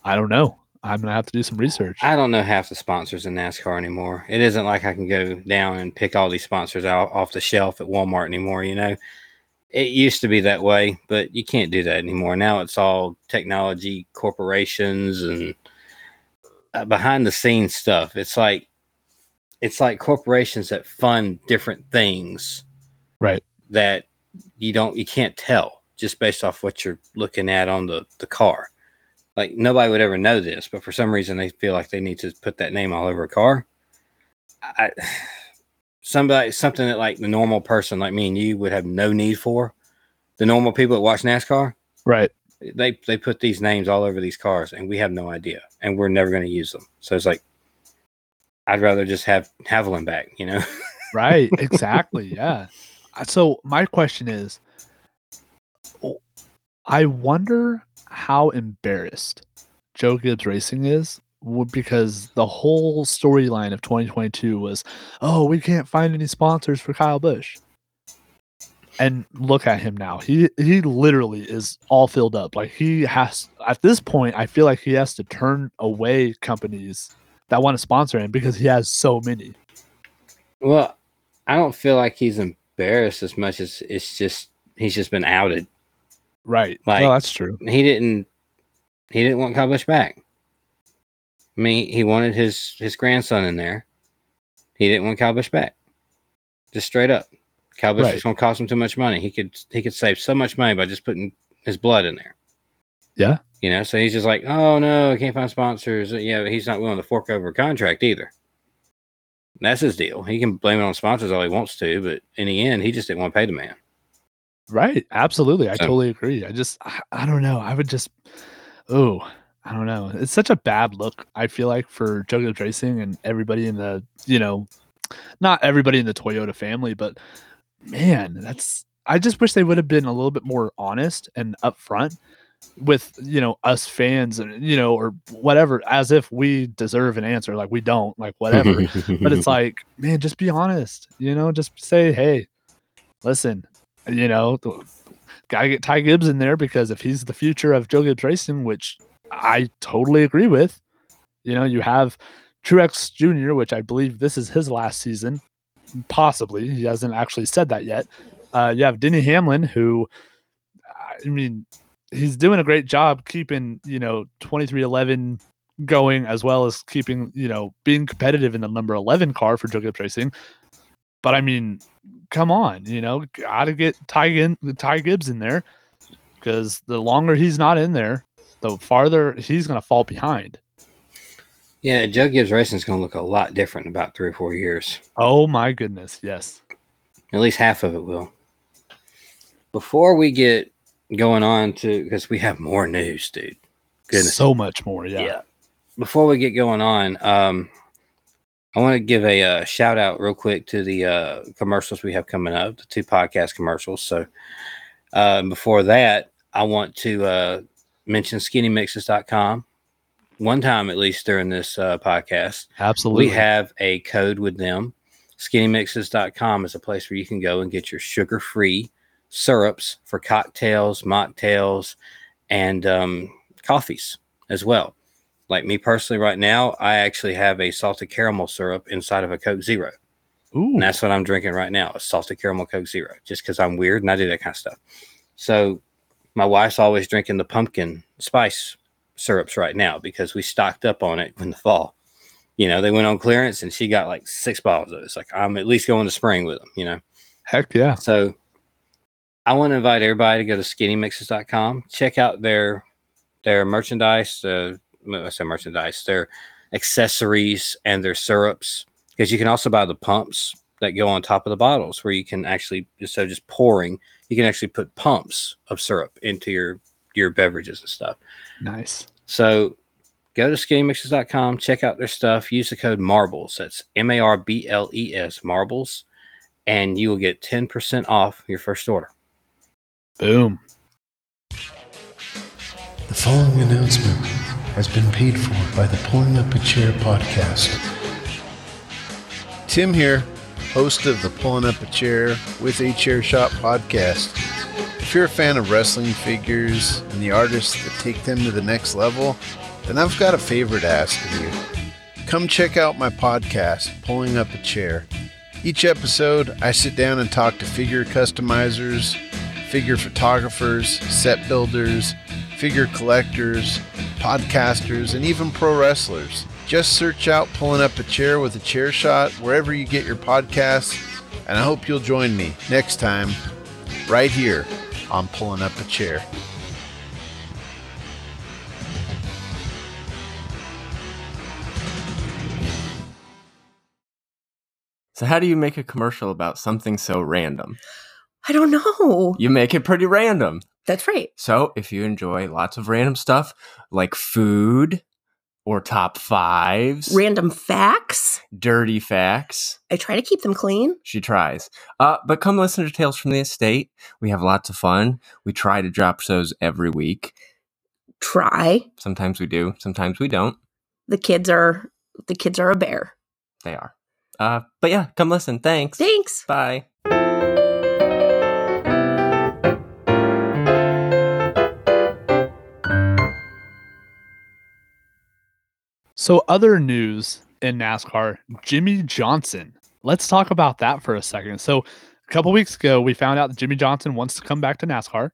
[SPEAKER 3] I don't know. I'm gonna have to do some research.
[SPEAKER 2] I don't know half the sponsors in NASCAR anymore. It isn't like I can go down and pick all these sponsors out off the shelf at Walmart anymore. You know, it used to be that way, but you can't do that anymore. Now it's all technology corporations and uh, behind the scenes stuff. It's like it's like corporations that fund different things,
[SPEAKER 3] Right.
[SPEAKER 2] That you don't you can't tell just based off what you're looking at on the the car like nobody would ever know this, but for some reason they feel like they need to put that name all over a car. I, somebody, something that like the normal person like me and you would have no need for. The normal people that watch NASCAR,
[SPEAKER 3] right.
[SPEAKER 2] they they put these names all over these cars, and we have no idea, and we're never going to use them. So it's like, I'd rather just have Havoline back, you know.
[SPEAKER 3] Right. Exactly. yeah. Uh, So my question is I wonder how embarrassed Joe Gibbs Racing is because the whole storyline of 2022 was, oh, we can't find any sponsors for Kyle Busch. And look at him now. He he literally is all filled up. Like he has at this point, I feel like he has to turn away companies that want to sponsor him because he has so many.
[SPEAKER 2] well, I don't feel like he's embarrassed as much as it's just he's just been outed.
[SPEAKER 3] Right.
[SPEAKER 2] Like-
[SPEAKER 3] well, that's true.
[SPEAKER 2] he didn't he didn't want Kyle Busch back. I mean, he wanted his his grandson in there. He didn't want Kyle Busch back. Just straight up. Kyle Busch
[SPEAKER 3] Right.
[SPEAKER 2] was going to cost him too much money. He could he could save so much money by just putting his blood in there.
[SPEAKER 3] Yeah.
[SPEAKER 2] You know, so he's just like, oh no, I can't find sponsors. Yeah, he's not willing to fork over a contract either. That's his deal. He can blame it on sponsors all he wants to, but in the end, he just didn't want to pay the man.
[SPEAKER 3] Right. Absolutely. I
[SPEAKER 2] So-
[SPEAKER 3] totally agree. I just, I, I don't know. I would just, oh, I don't know. It's such a bad look, I feel like, for Gibbs Racing and everybody in the, you know, not everybody in the Toyota family, but man, that's, I just wish they would have been a little bit more honest and upfront with, you know, us fans and, you know, or whatever, as if we deserve an answer. Like we don't, like whatever. but it's like, man, just be honest. You know, just say, hey, listen, you know, th- gotta get Ty Gibbs in there because if he's the future of Joe Gibbs Racing, which I totally agree with, you know, you have Truex Jr., which I believe this is his last season, possibly. He hasn't actually said that yet. Uh, you have Denny Hamlin, who, I mean, he's doing a great job keeping, you know, 2311 going as well as keeping, you know, being competitive in the number 11 car for Joe Gibbs Racing. But I mean, come on, you know, gotta get Ty, in, Ty Gibbs in there because the longer he's not in there, the farther he's going to fall behind.
[SPEAKER 2] Yeah, Joe Gibbs Racing is going to look a lot different in about three or four years.
[SPEAKER 3] Oh my goodness, yes.
[SPEAKER 2] At least half of it will. Before we get going on to, because we have more news, dude. Goodness.
[SPEAKER 3] So much more, yeah.
[SPEAKER 2] Before we get going on, um, I want to give a uh, shout out real quick to the uh, commercials we have coming up, the two podcast commercials. So uh, before that, I want to uh, mention skinnymixes.com one time at least during this uh, podcast.
[SPEAKER 3] Absolutely.
[SPEAKER 2] We have a code with them. Skinnymixes.com is a place where you can go and get your sugar free syrups for cocktails, mocktails, and um, coffees as well. Like me personally, right now, I actually have a salted caramel syrup inside of a Coke Zero.
[SPEAKER 3] Ooh.
[SPEAKER 2] And that's what I'm drinking right now a salted caramel Coke Zero, just because I'm weird and I do that kind of stuff. So my wife's always drinking the pumpkin spice syrups right now because we stocked up on it in the fall. You know, they went on clearance and she got like six bottles of it. It's like I'm at least going to spring with them, you know.
[SPEAKER 3] Heck yeah.
[SPEAKER 2] So I want to invite everybody to go to skinnymixes.com, check out their their merchandise, uh, I say merchandise, their accessories and their syrups because you can also buy the pumps that go on top of the bottles where you can actually instead of just pouring, you can actually put pumps of syrup into your your beverages and stuff.
[SPEAKER 3] Nice.
[SPEAKER 2] So go to skinnymixes.com, check out their stuff, use the code marbles. That's M A R B L E S marbles, and you will get 10% off your first order.
[SPEAKER 3] Boom.
[SPEAKER 4] The following announcement has been paid for by the Pulling Up a Chair podcast. Tim here, host of the Pulling Up a Chair with a Chair Shot podcast. If you're a fan of wrestling figures and the artists that take them to the next level, then I've got a favor to ask of you. Come check out my podcast, Pulling Up a Chair. Each episode, I sit down and talk to figure customizers, figure photographers, set builders, figure collectors, podcasters, and even pro wrestlers. Just search out Pulling Up a Chair with a Chair Shot wherever you get your podcasts, and I hope you'll join me next time, right here on Pulling Up a Chair.
[SPEAKER 5] So, how do you make a commercial about something so random?
[SPEAKER 6] I don't know.
[SPEAKER 5] You make it pretty random.
[SPEAKER 6] That's right.
[SPEAKER 5] So, if you enjoy lots of random stuff like food or top fives,
[SPEAKER 6] Random facts.
[SPEAKER 5] dirty facts,
[SPEAKER 6] I try to keep them clean.
[SPEAKER 5] she tries. Uh, but come listen to Tales from the Estate. We have lots of fun. We try to drop shows every week.
[SPEAKER 6] Try.
[SPEAKER 5] Sometimes we do, sometimes we don't.
[SPEAKER 6] The kids are the kids are a bear.
[SPEAKER 5] They are. Uh, but yeah, come listen. Thanks.
[SPEAKER 6] Thanks.
[SPEAKER 5] Bye.
[SPEAKER 3] So, other news in NASCAR Jimmie Johnson. Let's talk about that for a second. So, a couple weeks ago, we found out that Jimmie Johnson wants to come back to NASCAR.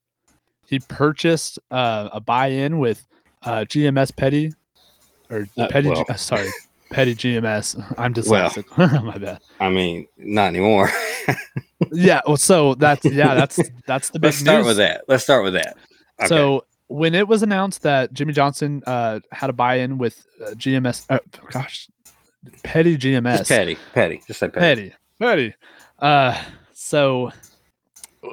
[SPEAKER 3] He purchased uh, a buy in with uh, GMS Petty, or
[SPEAKER 2] Uh,
[SPEAKER 3] Petty,
[SPEAKER 2] well.
[SPEAKER 3] uh, sorry, Petty GMS. I'm
[SPEAKER 2] Well.
[SPEAKER 3] dyslexic. My bad.
[SPEAKER 2] I mean, not anymore.
[SPEAKER 3] Yeah. Well, so that's, yeah, that's, that's the big
[SPEAKER 2] Let's start
[SPEAKER 3] news.
[SPEAKER 2] with that. Let's start with that. Okay.
[SPEAKER 3] So when it was announced that Jimmie Johnson uh, had a buy-in with uh, GMS, uh, gosh, Petty GMS,
[SPEAKER 2] Just petty, petty. Just say petty.
[SPEAKER 3] Petty, Petty. Uh, so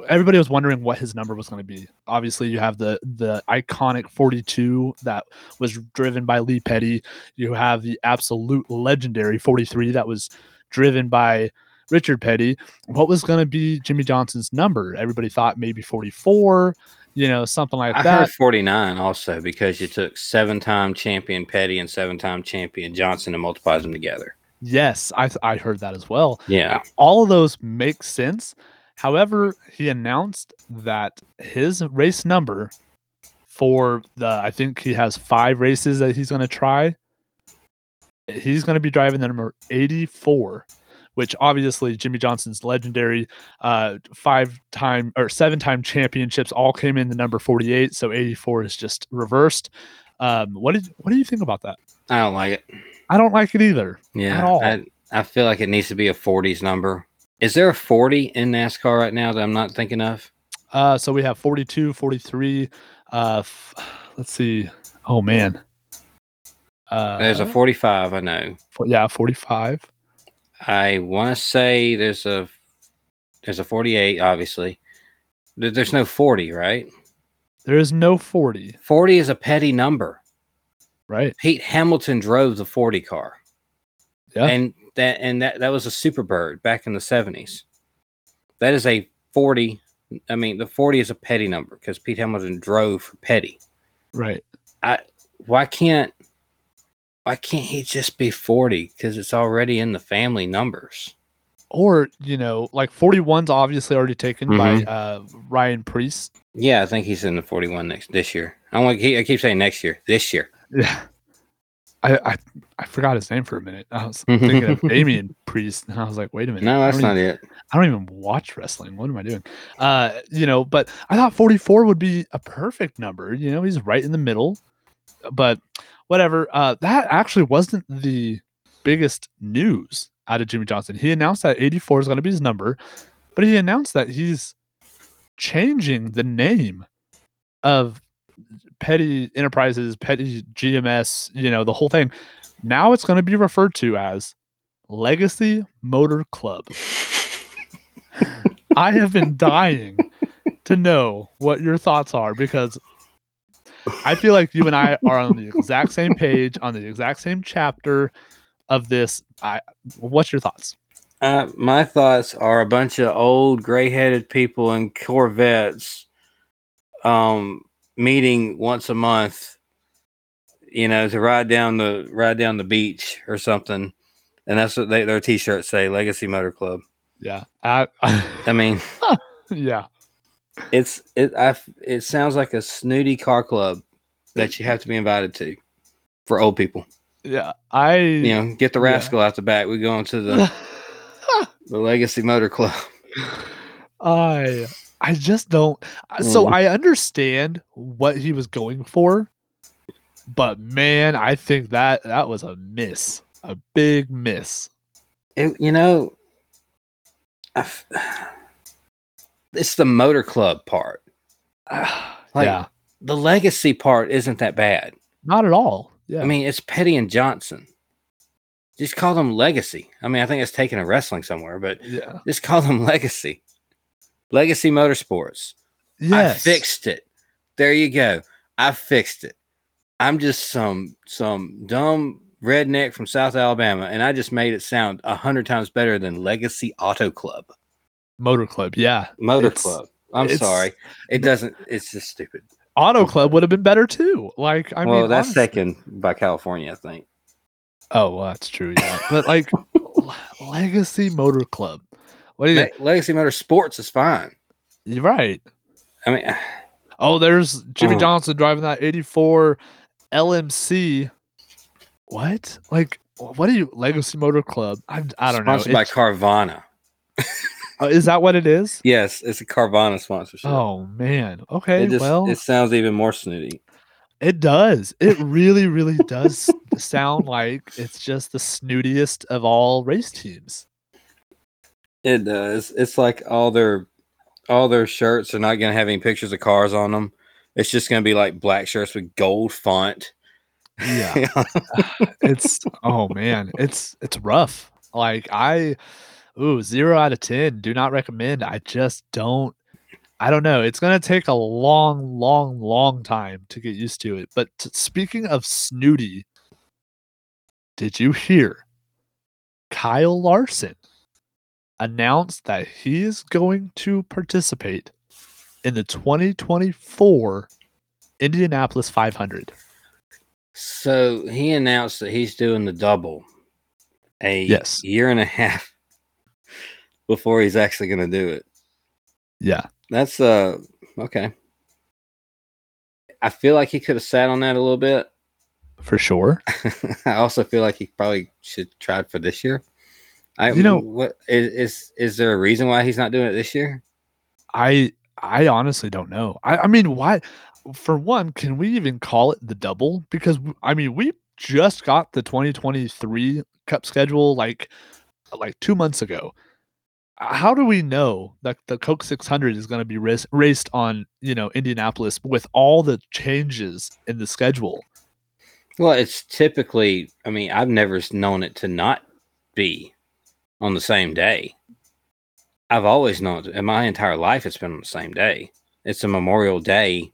[SPEAKER 3] everybody was wondering what his number was going to be. Obviously, you have the the iconic 42 that was driven by Lee Petty. You have the absolute legendary 43 that was driven by Richard Petty. What was going to be Jimmie Johnson's number? Everybody thought maybe 44, you know, something like that.
[SPEAKER 2] I
[SPEAKER 3] that.
[SPEAKER 2] heard 49 also because you took seven time champion Petty and seven time champion Johnson and multiplied them together.
[SPEAKER 3] Yes, I I heard that as well.
[SPEAKER 2] Yeah.
[SPEAKER 3] All of those make sense. However, he announced that his race number for the I think he has five races that he's going to try. He's going to be driving the number 84, which obviously Jimmie Johnson's legendary uh five time or seven time championships all came in the number 48, so 84 is just reversed. Um what did what do you think about that?
[SPEAKER 2] I don't like it.
[SPEAKER 3] I don't like it either.
[SPEAKER 2] Yeah.
[SPEAKER 3] all.
[SPEAKER 2] I, I feel like it needs to be a 40s number Is there a 40 in NASCAR right now that I'm not thinking of?
[SPEAKER 3] Uh, so we have 42, 43. Uh, f- let's see. Oh man. Uh,
[SPEAKER 2] There's a 45, I know.
[SPEAKER 3] fo- yeah, 45.
[SPEAKER 2] I want to say there's a there's a 48, obviously. There's no 40, right?
[SPEAKER 3] There is no 40,
[SPEAKER 2] 40 is a petty number.
[SPEAKER 3] right?
[SPEAKER 2] Pete Hamilton drove the 40 car.
[SPEAKER 3] Yeah.
[SPEAKER 2] And that and that that was a Superbird back in the 70s. That is a 40. I mean, the 40 is a petty number because Pete Hamilton drove for petty.
[SPEAKER 3] Right.
[SPEAKER 2] I why can't why can't he just be 40? Because it's already in the family numbers.
[SPEAKER 3] Or, you know, like 41's obviously already taken by
[SPEAKER 2] Mm-hmm.
[SPEAKER 3] uh, Ryan Priest.
[SPEAKER 2] Yeah, I think he's in the 41 next this year. I want I keep saying next year. This year.
[SPEAKER 3] Yeah. I, I I forgot his name for a minute. I was thinking of Damian Priest, and I was like, wait a minute.
[SPEAKER 2] No, that's not
[SPEAKER 3] even-
[SPEAKER 2] it.
[SPEAKER 3] I don't even watch wrestling. What am I doing? Uh, you know, but I thought 44 would be a perfect number. You know, he's right in the middle. But whatever. Uh, that actually wasn't the biggest news out of Jimmie Johnson. He announced that 84 is going to be his number, but he announced that he's changing the name of Petty Enterprises, Petty GMS, you know, the whole thing. Now it's going to be referred to as Legacy Motor Club. I have been dying to know what your thoughts are because I feel like you and I are on the exact same page, on the exact same chapter of this. I what's your thoughts?
[SPEAKER 2] Uh, my thoughts are a bunch of old gray-headed people in Corvettes um meeting once a month you know to ride down the ride down the beach or something and that's what they, their t-shirts say legacy motor club
[SPEAKER 3] Yeah. I,
[SPEAKER 2] i mean
[SPEAKER 3] yeah.
[SPEAKER 2] It's it I it sounds like a snooty car club that you have to be invited to for old people
[SPEAKER 3] Yeah. I
[SPEAKER 2] you know get the
[SPEAKER 3] Yeah.
[SPEAKER 2] rascal out the back we go into the the legacy motor club
[SPEAKER 3] I I just don't. uh, So
[SPEAKER 2] Mm.
[SPEAKER 3] I understand what he was going for, but man, I think that that was a miss, a big miss.
[SPEAKER 2] it, you know, I it's the motor club part. Like,
[SPEAKER 3] yeah,
[SPEAKER 2] The legacy part isn't that bad.
[SPEAKER 3] not at all. Yeah,
[SPEAKER 2] I mean, it's Petty and Johnson. Just call them legacy. I mean, I think it's taken a wrestling somewhere, but
[SPEAKER 3] yeah,
[SPEAKER 2] just call them legacy. Legacy Motorsports.
[SPEAKER 3] yes,
[SPEAKER 2] I fixed it. There you go. I fixed it. I'm just some some dumb redneck from South Alabama, and I just made it sound a hundred times better than Legacy Auto Club.
[SPEAKER 3] Motor Club. Yeah,
[SPEAKER 2] Motor
[SPEAKER 3] It's-
[SPEAKER 2] Club. I'm sorry. It doesn't. It's just stupid.
[SPEAKER 3] Auto Club would have been better too. Like, I
[SPEAKER 2] well,
[SPEAKER 3] mean,
[SPEAKER 2] that's
[SPEAKER 3] honestly-
[SPEAKER 2] taken by California, I think.
[SPEAKER 3] Oh, well, that's true. Yeah, but like, Legacy Motor Club. What do you?
[SPEAKER 2] Le- Legacy Motorsports is fine.
[SPEAKER 3] You're right.
[SPEAKER 2] I mean,
[SPEAKER 3] Oh, there's Jimmy
[SPEAKER 2] Oh.
[SPEAKER 3] Johnson driving that 84 LMC. What? Like, what are you, Legacy Motor Club? I, I don't know.
[SPEAKER 2] sponsored by Carvana.
[SPEAKER 3] Uh, is that what it is?
[SPEAKER 2] Yes, it's a Carvana sponsorship.
[SPEAKER 3] Oh, man. Okay.
[SPEAKER 2] it just
[SPEAKER 3] well,
[SPEAKER 2] it sounds even more snooty.
[SPEAKER 3] it does. It really, really does sound like it's just the snootiest of all race teams.
[SPEAKER 2] It does. It's like all their all their shirts are not going to have any pictures of cars on them. It's just going to be like black shirts with gold font.
[SPEAKER 3] Yeah. it's oh man, it's it's rough. Like I ooh, zero out of ten. Do not recommend. I just don't I don't know. It's gonna take a long, long, long time to get used to it. But t- speaking of snooty, did you hear Kyle Larson announced that he is going to participate in the 2024 Indianapolis 500?
[SPEAKER 2] so he announced that he's doing the double a
[SPEAKER 3] Yes.
[SPEAKER 2] year and a half before he's actually going to do it.
[SPEAKER 3] Yeah.
[SPEAKER 2] That's uh okay. I feel like he could have sat on that a little bit.
[SPEAKER 3] For sure.
[SPEAKER 2] I also feel like he probably should try it for this year. I
[SPEAKER 3] You know-
[SPEAKER 2] what is is is there a reason why he's not doing it this year?
[SPEAKER 3] I I honestly don't know. I, I mean, why? For one, can we even call it the double? Because I mean, we just got the 2023 Cup schedule like like two months ago. How do we know that the Coke 600 is going to be race, raced on you know Indianapolis with all the changes in the schedule?
[SPEAKER 2] Well, it's typically, I mean, I've never known it to not be on the same day. I've always known it, in my entire life it's been on the same day. It's a Memorial Day,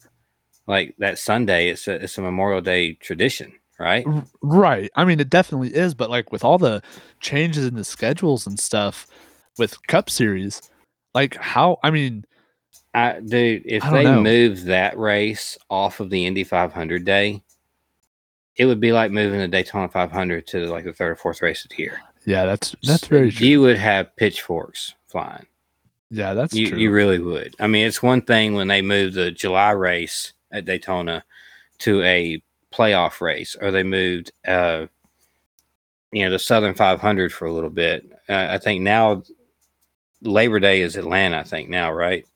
[SPEAKER 2] like that Sunday. It's a it's a Memorial Day tradition, right?
[SPEAKER 3] Right. I mean, it definitely is, but like with all the changes in the schedules and stuff with Cup Series, like how? I mean,
[SPEAKER 2] I dude, if
[SPEAKER 3] I
[SPEAKER 2] they
[SPEAKER 3] know.
[SPEAKER 2] moved that race off of the Indy 500 day, it would be like moving the Daytona 500 to like the third or fourth race of the year.
[SPEAKER 3] yeah, that's that's very true.
[SPEAKER 2] You would have pitchforks flying.
[SPEAKER 3] yeah, that's
[SPEAKER 2] you,
[SPEAKER 3] true.
[SPEAKER 2] you really would. I mean, it's one thing when they move the July race at Daytona to a playoff race, or they moved, uh, you know, the Southern 500 for a little bit. Uh, I think now Labor Day is Atlanta. I think now, right?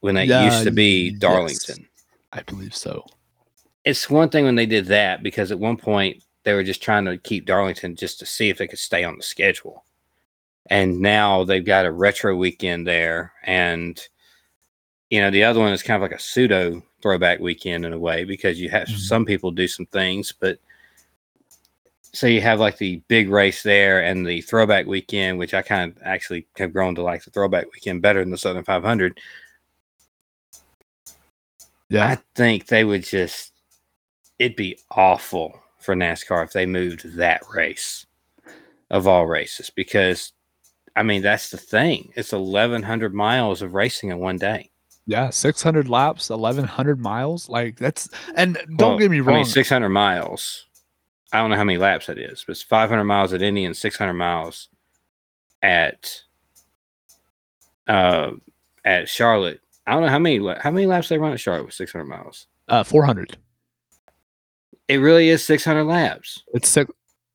[SPEAKER 2] When it
[SPEAKER 3] Yeah,
[SPEAKER 2] used to be
[SPEAKER 3] yes.
[SPEAKER 2] Darlington.
[SPEAKER 3] I believe so.
[SPEAKER 2] It's one thing when they did that because at one point they were just trying to keep Darlington just to see if they could stay on the schedule. And now they've got a retro weekend there. And, you know, the other one is kind of like a pseudo throwback weekend in a way because you have
[SPEAKER 3] Mhm.
[SPEAKER 2] some people do some things, but so you have like the big race there and the throwback weekend, which I kind of actually have grown to like the throwback weekend better than the Southern 500.
[SPEAKER 3] Yeah,
[SPEAKER 2] I think they would just it'd be awful for NASCAR if they moved that race of all races because I mean that's the thing. It's eleven hundred miles of racing in one day.
[SPEAKER 3] yeah, six hundred laps, eleven hundred miles. Like that's and don't
[SPEAKER 2] Well,
[SPEAKER 3] get me
[SPEAKER 2] I
[SPEAKER 3] wrong.
[SPEAKER 2] mean six hundred miles. I don't know how many laps that is, but it's five hundred miles at Indy and six hundred miles at uh at Charlotte. I don't know how many how many laps they run at Charlotte with six hundred miles.
[SPEAKER 3] uh, four hundred.
[SPEAKER 2] It really is six hundred laps.
[SPEAKER 3] It's six.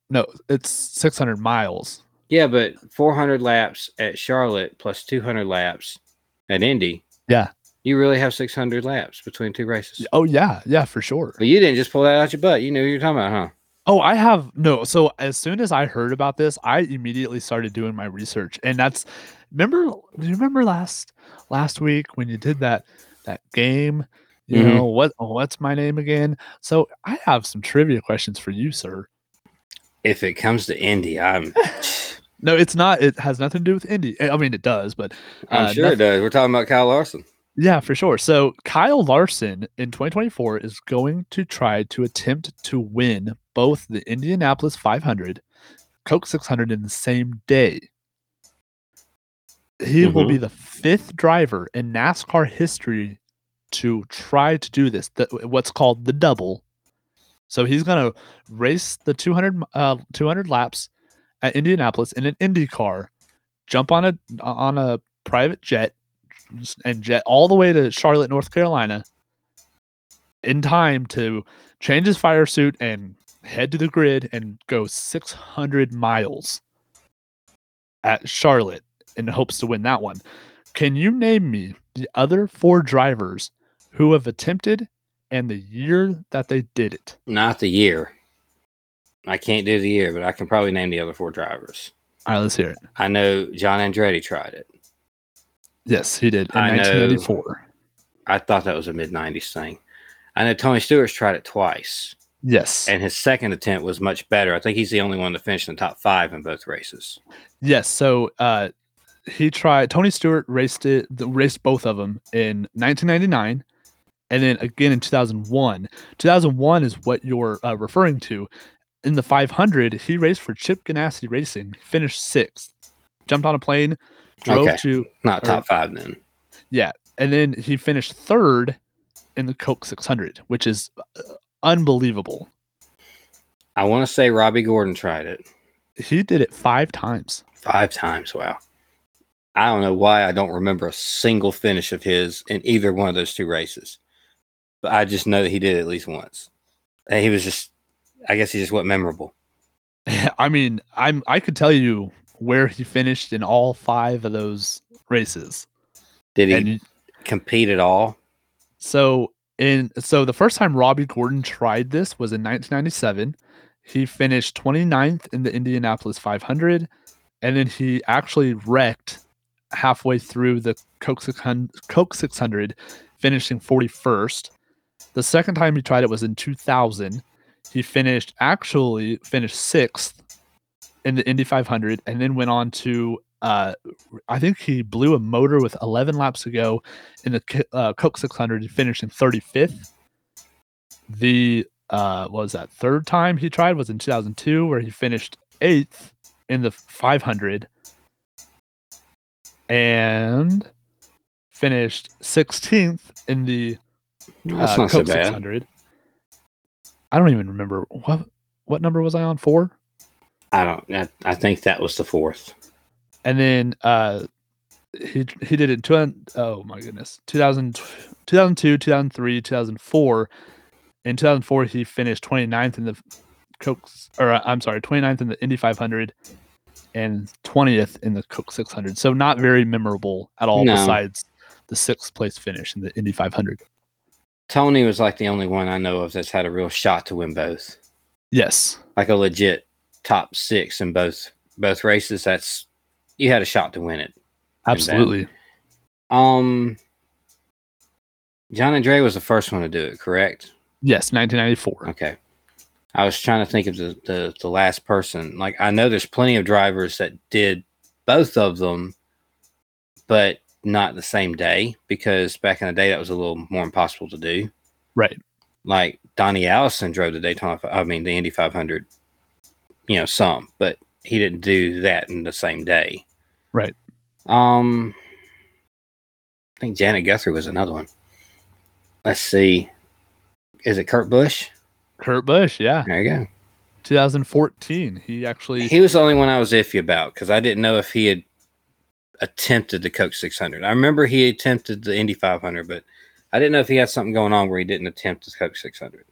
[SPEAKER 3] No, it's six hundred miles.
[SPEAKER 2] Yeah, but 400 laps at Charlotte plus 200 laps at Indy.
[SPEAKER 3] Yeah.
[SPEAKER 2] You really have 600 laps between two races.
[SPEAKER 3] Oh yeah, yeah, for sure.
[SPEAKER 2] But you didn't just pull that out your butt. You knew what you were talking about, huh?
[SPEAKER 3] Oh, I have no. So as soon as I heard about this, I immediately started doing my research, and that's remember. Do you remember last last week when you did that that game? You
[SPEAKER 2] Mhm.
[SPEAKER 3] know what? What's my name again? So I have some trivia questions for you, sir.
[SPEAKER 2] If it comes to Indy, I'm
[SPEAKER 3] No, it's not. It has nothing to do with Indy. I mean, it does, but
[SPEAKER 2] I'm
[SPEAKER 3] Uh,
[SPEAKER 2] sure
[SPEAKER 3] noth-
[SPEAKER 2] it does. We're talking about Kyle Larson.
[SPEAKER 3] Yeah, for sure. So Kyle Larson in 2024 is going to try to attempt to win both the Indianapolis 500, Coke 600 in the same day. He will be the fifth driver in NASCAR history to try to do this. The, what's called the double. So he's going to race the 200 uh, 200 laps at Indianapolis in an Indy car, jump on a on a private jet and jet all the way to Charlotte, North Carolina in time to change his fire suit and head to the grid and go 600 miles at Charlotte in hopes to win that one. Can you name me the other four drivers who have attempted and the year that they did it?
[SPEAKER 2] Not the year. I can't do the year, but I can probably name the other four drivers.
[SPEAKER 3] All right, let's hear it.
[SPEAKER 2] I know John Andretti tried it.
[SPEAKER 3] Yes, he did in
[SPEAKER 2] I know. I thought that was a mid 90s thing. I know Tony Stewart's tried it twice,
[SPEAKER 3] Yes.
[SPEAKER 2] and his second attempt was much better. I think he's the only one to finish in the top five in both races.
[SPEAKER 3] Yes. So uh, he tried. Tony Stewart raced it. The, raced both of them in 1999, and then again in 2001. 2001 is what you're uh, referring to. In the 500, he raced for Chip Ganassi Racing, finished sixth, jumped on a plane, drove
[SPEAKER 2] Okay.
[SPEAKER 3] to,
[SPEAKER 2] Not
[SPEAKER 3] Or-
[SPEAKER 2] top five then. Yeah.
[SPEAKER 3] And then he finished third in the Coke 600, which is uh, unbelievable.
[SPEAKER 2] I want to say Robby Gordon tried it
[SPEAKER 3] He did it five times.
[SPEAKER 2] five times. Wow. I don't know why I don't remember a single finish of his in either one of those two races, but I just know that he did it at least once. And he was just, I guess he just wasn't memorable.
[SPEAKER 3] I mean, I'm I could tell you where he finished in all five of those races.
[SPEAKER 2] Did he
[SPEAKER 3] And
[SPEAKER 2] compete at all?
[SPEAKER 3] so in so the first time Robby Gordon tried this was in 1997. He finished 29th in the Indianapolis 500 and then he actually wrecked halfway through the Coke 600, Coke 600, finishing 41st. The second time he tried it was in 2000. He finished actually finished sixth in the Indy 500, and then went on to uh, I think he blew a motor with 11 laps to go in the uh, Coke 600, in 35th. The uh, what was that third time he tried was in 2002, where he finished eighth in the 500 and finished 16th in the uh,
[SPEAKER 2] not so
[SPEAKER 3] Coke 600. I don't even remember what what number was I on four.
[SPEAKER 2] I don't. I, I think that was the fourth.
[SPEAKER 3] And then uh he he did it two oh my goodness 2000, 2002 2003 2004 in 2004 he finished 29th in the coke or uh, i'm sorry 29th in the indy 500 and 20th in the coke 600 so not very memorable at all
[SPEAKER 2] No.
[SPEAKER 3] besides the sixth place finish in the indy 500
[SPEAKER 2] Tony was like the only one I know of that's had a real shot to win both.
[SPEAKER 3] yes
[SPEAKER 2] Like a legit top six in both both races. That's you had a shot to win it.
[SPEAKER 3] absolutely
[SPEAKER 2] Um, John Andretti was the first one to do it, correct?
[SPEAKER 3] yes 1994
[SPEAKER 2] Okay. I was trying to think of the, the the last person. Like I know there's plenty of drivers that did both of them, but not the same day because back in the day that was a little more impossible to do.
[SPEAKER 3] right
[SPEAKER 2] Like Donnie Allison drove the Daytona, I mean the Indy 500, you know, some, but he didn't do that in the same day.
[SPEAKER 3] Right.
[SPEAKER 2] Um, I think Janet Guthrie was another one. Let's see. Is it Kurt Busch?
[SPEAKER 3] kurt busch yeah
[SPEAKER 2] There you go.
[SPEAKER 3] 2014 he actually
[SPEAKER 2] He was the only one I was iffy about because I didn't know if he had attempted the Coke 600. I remember he attempted the Indy 500, but I didn't know if he had something going on where he didn't attempt the Coke 600.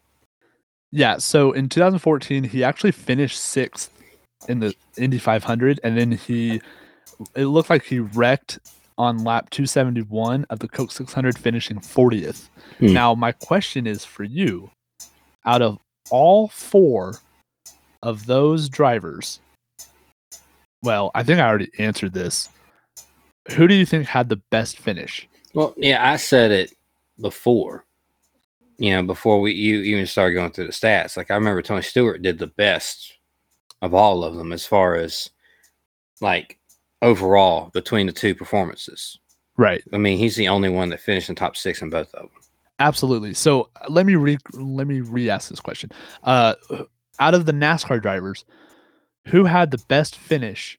[SPEAKER 3] Yeah, so in 2014, he actually finished sixth in the Indy 500, and then he, it looked like he wrecked on lap 271 of the Coke 600, finishing 40th.
[SPEAKER 2] Hmm.
[SPEAKER 3] Now, my question is for you out of all four of those drivers, well, I think I already answered this. Who do you think had the best finish?
[SPEAKER 2] Well, yeah, I said it before. You know, before we you even started going through the stats. Like I remember Tony Stewart did the best of all of them as far as like overall between the two performances.
[SPEAKER 3] Right.
[SPEAKER 2] I mean, he's the only one that finished in top six in both of them.
[SPEAKER 3] Absolutely. So uh, let me re let me re-ask this question. Uh, out of the NASCAR drivers, who had the best finish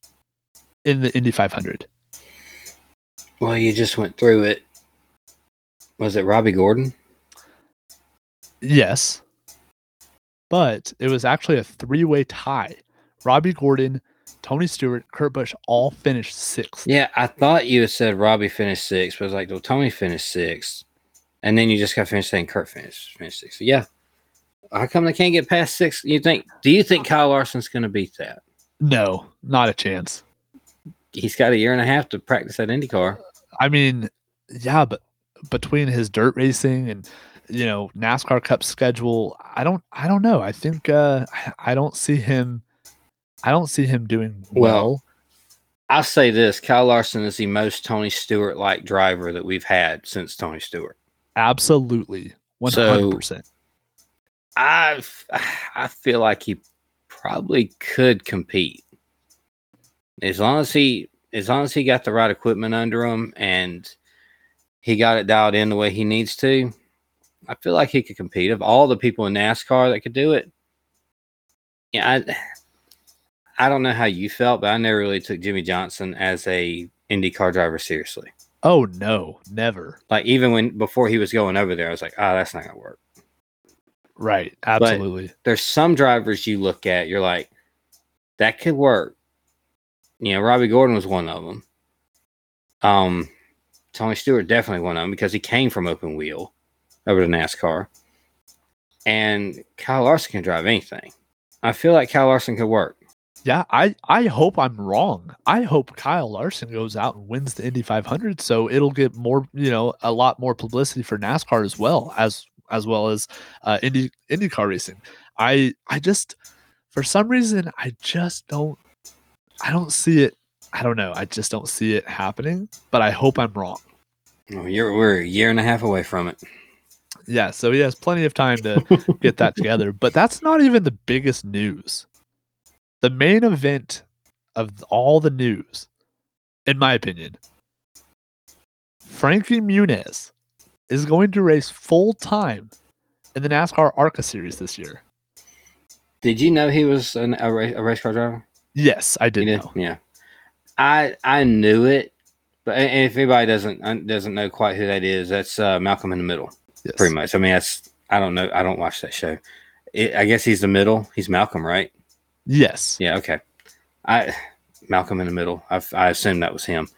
[SPEAKER 3] in the Indy 500?
[SPEAKER 2] Well, you just went through it. Was it Robby Gordon?
[SPEAKER 3] Yes, but it was actually a three-way tie. Robby Gordon, Tony Stewart, Kurt Busch all finished sixth.
[SPEAKER 2] Yeah, I thought you had said Robby finished sixth, but I was like, well, Tony finished sixth. And then you just got finished saying Kurt finished finished sixth. Yeah. How come they can't get past six? You think do you think Kyle Larson's gonna beat that?
[SPEAKER 3] No, not a chance.
[SPEAKER 2] He's got a year and a half to practice that IndyCar.
[SPEAKER 3] I mean, yeah, but between his dirt racing and you know NASCAR Cup schedule, I don't, I don't know. I think uh, I don't see him. I don't see him doing well.
[SPEAKER 2] Well, I'll say this Kyle Larson is the most Tony Stewart like driver that we've had since Tony Stewart.
[SPEAKER 3] Absolutely, hundred percent.
[SPEAKER 2] I I feel like he probably could compete as long as he as long as he got the right equipment under him and he got it dialed in the way he needs to. I feel like he could compete. Of all the people in NASCAR that could do it, yeah, I I don't know how you felt, but I never really took Jimmie Johnson as a IndyCar driver seriously.
[SPEAKER 3] Oh no, never.
[SPEAKER 2] Like even when before he was going over there, I was like, oh, that's not gonna work.
[SPEAKER 3] Right, absolutely.
[SPEAKER 2] there's some drivers you look at, you're like, that could work. You know, Robby Gordon was one of them. Um, Tony Stewart definitely one of them because he came from open wheel over to NASCAR. And Kyle Larson can drive anything. I feel like Kyle Larson could work.
[SPEAKER 3] Yeah, I I hope I'm wrong. I hope Kyle Larson goes out and wins the Indy 500, so it'll get more, you know, a lot more publicity for NASCAR as well as as well as uh, Indy IndyCar racing. I I just for some reason I just don't I don't see it I don't know. I just don't see it happening, but I hope I'm wrong.
[SPEAKER 2] Well, you're we're a year and a half away from it.
[SPEAKER 3] Yeah, so he has plenty of time to get that together. But that's not even the biggest news. The main event of all the news, in my opinion, Frankie Muniz is going to race full time in the NASCAR ARCA series this year.
[SPEAKER 2] Did you know he was an, a, ra- a race car driver?
[SPEAKER 3] Yes, I did
[SPEAKER 2] did?
[SPEAKER 3] know.
[SPEAKER 2] Yeah. I I knew it, but if anybody doesn't doesn't know quite who that is, that's uh, Malcolm in the Middle,
[SPEAKER 3] Yes.
[SPEAKER 2] pretty much. I mean, that's I don't know. I don't watch that show. It, I guess he's the middle. He's Malcolm, right?
[SPEAKER 3] Yes.
[SPEAKER 2] Yeah. Okay. I Malcolm in the Middle. I I assumed that was him,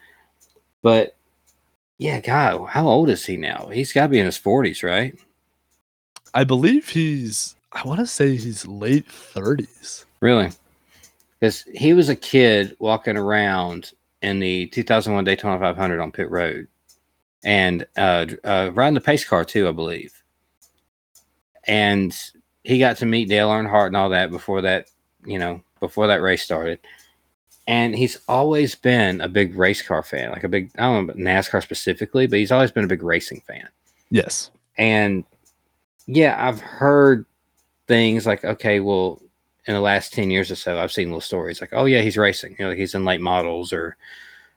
[SPEAKER 2] but yeah, God, how old is he now? He's got to be in his forties, right?
[SPEAKER 3] I believe he's I want to say he's late 30s.
[SPEAKER 2] Really? Because he was a kid walking around in the 2001 Daytona 500 on pit road and uh, uh, riding the pace car too, I believe. And he got to meet Dale Earnhardt and all that before that, you know, before that race started. And he's always been a big race car fan, like a big, I don't know about NASCAR specifically, but he's always been a big racing fan.
[SPEAKER 3] Yes.
[SPEAKER 2] And yeah, I've heard things like, okay, well, in the last 10 years or so, I've seen little stories like, oh, yeah, he's racing. You know, he's in late models or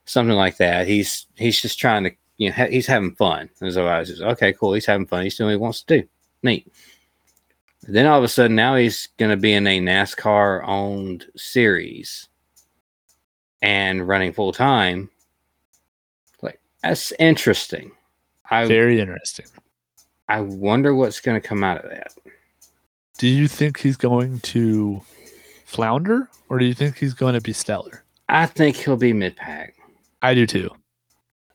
[SPEAKER 2] something like that. He's he's just trying to, you know, ha- he's having fun. And so I was just, okay, cool. He's having fun. He's doing what he wants to do. Neat. Then all of a sudden, now he's going to be in a NASCAR owned series and running full time. Like, that's interesting. I,
[SPEAKER 3] Very interesting.
[SPEAKER 2] I wonder what's going to come out of that.
[SPEAKER 3] Do you think he's going to flounder or do you think he's going to be stellar?
[SPEAKER 2] I think he'll be mid pack.
[SPEAKER 3] I do too.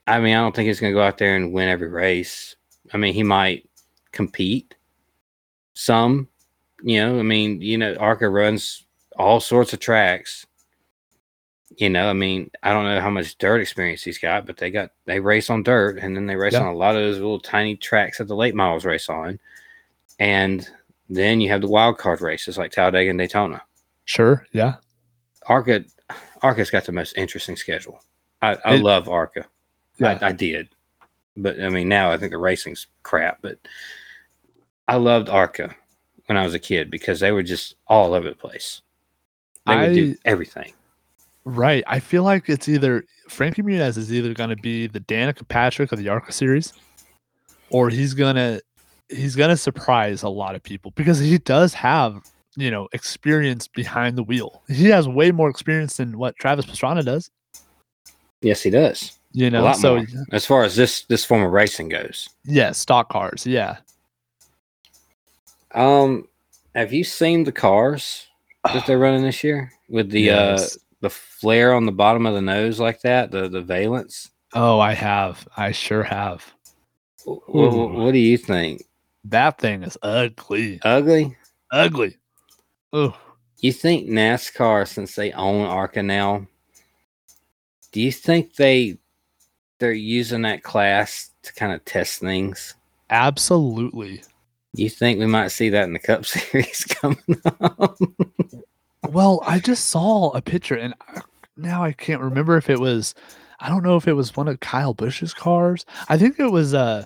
[SPEAKER 2] I mean, I don't think he's going to go out there and win every race. I mean, he might compete some, you know. I mean, you know, Arca runs all sorts of tracks. You know, I mean, I don't know how much dirt experience he's got, but they got they race on dirt, and then they race
[SPEAKER 3] Yeah.
[SPEAKER 2] on a lot of those little tiny tracks that the late models race on, and then you have the wild card races like Talladega and Daytona.
[SPEAKER 3] Sure. Yeah.
[SPEAKER 2] Arca, Arca's got the most interesting schedule. I, I
[SPEAKER 3] It-
[SPEAKER 2] love Arca.
[SPEAKER 3] Yeah.
[SPEAKER 2] I, I did, but I mean now I think the racing's crap. But I loved Arca when I was a kid because they were just all over the place. They would do everything.
[SPEAKER 3] Right. I feel like it's either Frankie Muniz is either going to be the Danica Patrick of the ARCA series, or he's gonna he's gonna surprise a lot of people because he does have you know experience behind the wheel. He has way more experience than what Travis Pastrana does.
[SPEAKER 2] Yes, he does.
[SPEAKER 3] You know, so
[SPEAKER 2] more. As far as this this form of racing goes,
[SPEAKER 3] yeah, stock cars. Yeah.
[SPEAKER 2] Um, have you seen the cars that they're running this year with the
[SPEAKER 3] Yes.
[SPEAKER 2] uh the flare on the bottom of the nose like that, the the valence?
[SPEAKER 3] Oh, I have. I sure have.
[SPEAKER 2] What,
[SPEAKER 3] Ooh.
[SPEAKER 2] what do you think?
[SPEAKER 3] That thing is ugly.
[SPEAKER 2] Ugly?
[SPEAKER 3] Ugly. Oh,
[SPEAKER 2] You think NASCAR, since they own ARCA now, do you think they they're using that class to kind of test things?
[SPEAKER 3] absolutely.
[SPEAKER 2] You think we might see that in the Cup Series coming up?
[SPEAKER 3] Well, I just saw a picture, and now I can't remember if it was. I don't know if it was one of Kyle Busch's cars. I think it was. Uh,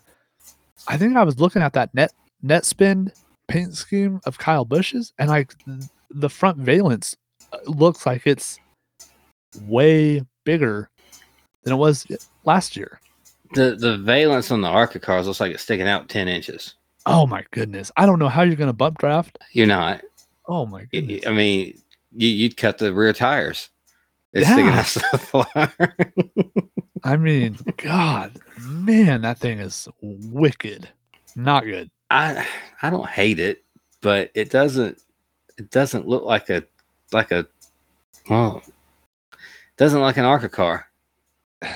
[SPEAKER 3] I think I was looking at that net NetSpend paint scheme of Kyle Busch's, and like the front valence uh, looks like it's way bigger than it was last year.
[SPEAKER 2] the the valence on the ARCA cars looks like it's sticking out ten inches.
[SPEAKER 3] Oh my goodness! I don't know how you're gonna bump draft.
[SPEAKER 2] You're not.
[SPEAKER 3] Oh my goodness!
[SPEAKER 2] I mean, you, you'd cut the rear tires. It's sticking
[SPEAKER 3] Yeah.
[SPEAKER 2] out so far.
[SPEAKER 3] I mean, God, man, that thing is wicked. Not good.
[SPEAKER 2] I I don't hate it, but it doesn't it doesn't look like a like a well doesn't look like an ARCA car.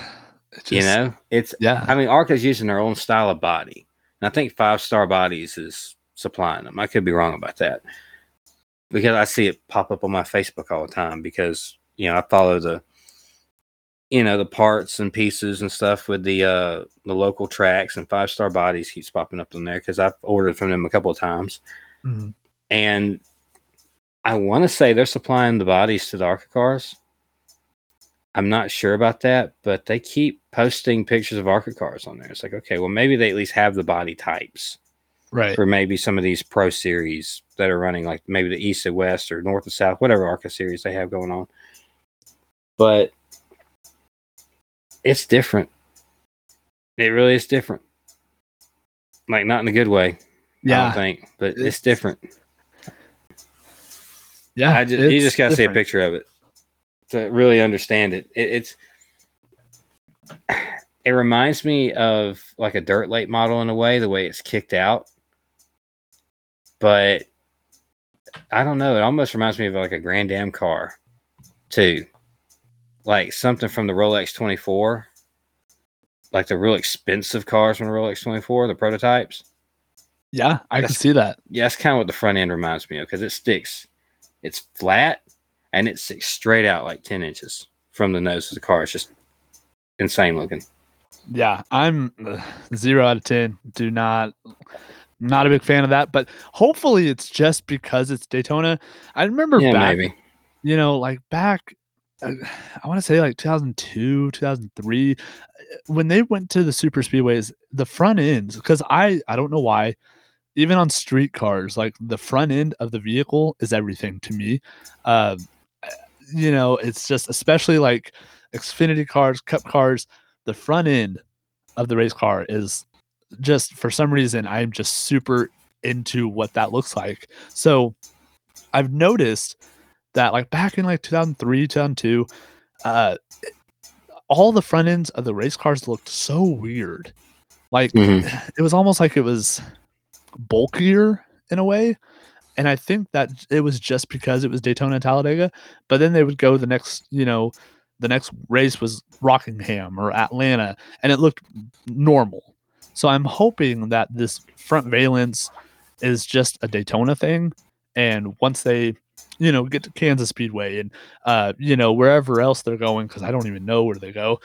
[SPEAKER 3] It
[SPEAKER 2] you know, it's
[SPEAKER 3] Yeah.
[SPEAKER 2] I mean ARCA's using their own style of body, and I think Five Star Bodies is supplying them. I could be wrong about that because I see it pop up on my Facebook all the time because you know I follow the you know the parts and pieces and stuff with the uh the local tracks and Five Star Bodies keeps popping up on there because I've ordered from them a couple of times
[SPEAKER 3] Mhm.
[SPEAKER 2] and I want to say they're supplying the bodies to the ARCA cars. I'm not sure about that, but they keep posting pictures of ARCA cars on there. It's like, okay, well, maybe they at least have the body types
[SPEAKER 3] Right.
[SPEAKER 2] for maybe some of these pro series that are running, like maybe the East and West or North and South, whatever ARCA series they have going on. But it's different. It really is different. Like, not in a good way, I
[SPEAKER 3] Yeah.
[SPEAKER 2] don't think, but it's,
[SPEAKER 3] It's-
[SPEAKER 2] different.
[SPEAKER 3] Yeah.
[SPEAKER 2] I just, you just got to see a picture of it to really understand it. it. It's it reminds me of like a dirt late model in a way, the way it's kicked out. But I don't know. It almost reminds me of like a Grand Am car, too. Like something from the Rolex 24, like the real expensive cars from the Rolex 24, the prototypes.
[SPEAKER 3] Yeah, I can see that.
[SPEAKER 2] Yeah, that's kind of what the front end reminds me of because it sticks. It's flat and it sticks straight out like 10 inches from the nose of the car. It's just insane looking.
[SPEAKER 3] Yeah, I'm uh, zero out of ten. Do not, not a big fan of that. But hopefully, it's just because it's Daytona. I remember
[SPEAKER 2] Yeah,
[SPEAKER 3] back,
[SPEAKER 2] maybe.
[SPEAKER 3] you know, like back, uh, I want to say like 2002, 2003, uh, when they went to the super speedways, the front ends, because I, I don't know why, even on street cars, like the front end of the vehicle is everything to me. Uh, you know, it's just especially like Xfinity cars, Cup cars, the front end of the race car is just for some reason I'm just super into what that looks like. So I've noticed that like back in like 2003, 2002, uh all the front ends of the race cars looked so weird. Like
[SPEAKER 2] Mhm.
[SPEAKER 3] it was almost like it was bulkier in a way. And I think that it was just because it was Daytona and Talladega. But then they would go the next, you know, the next race was Rockingham or Atlanta, and it looked normal. So I'm hoping that this front valence is just a Daytona thing. And once they, you know, get to Kansas Speedway and, uh, you know, wherever else they're going, because I don't even know where they go,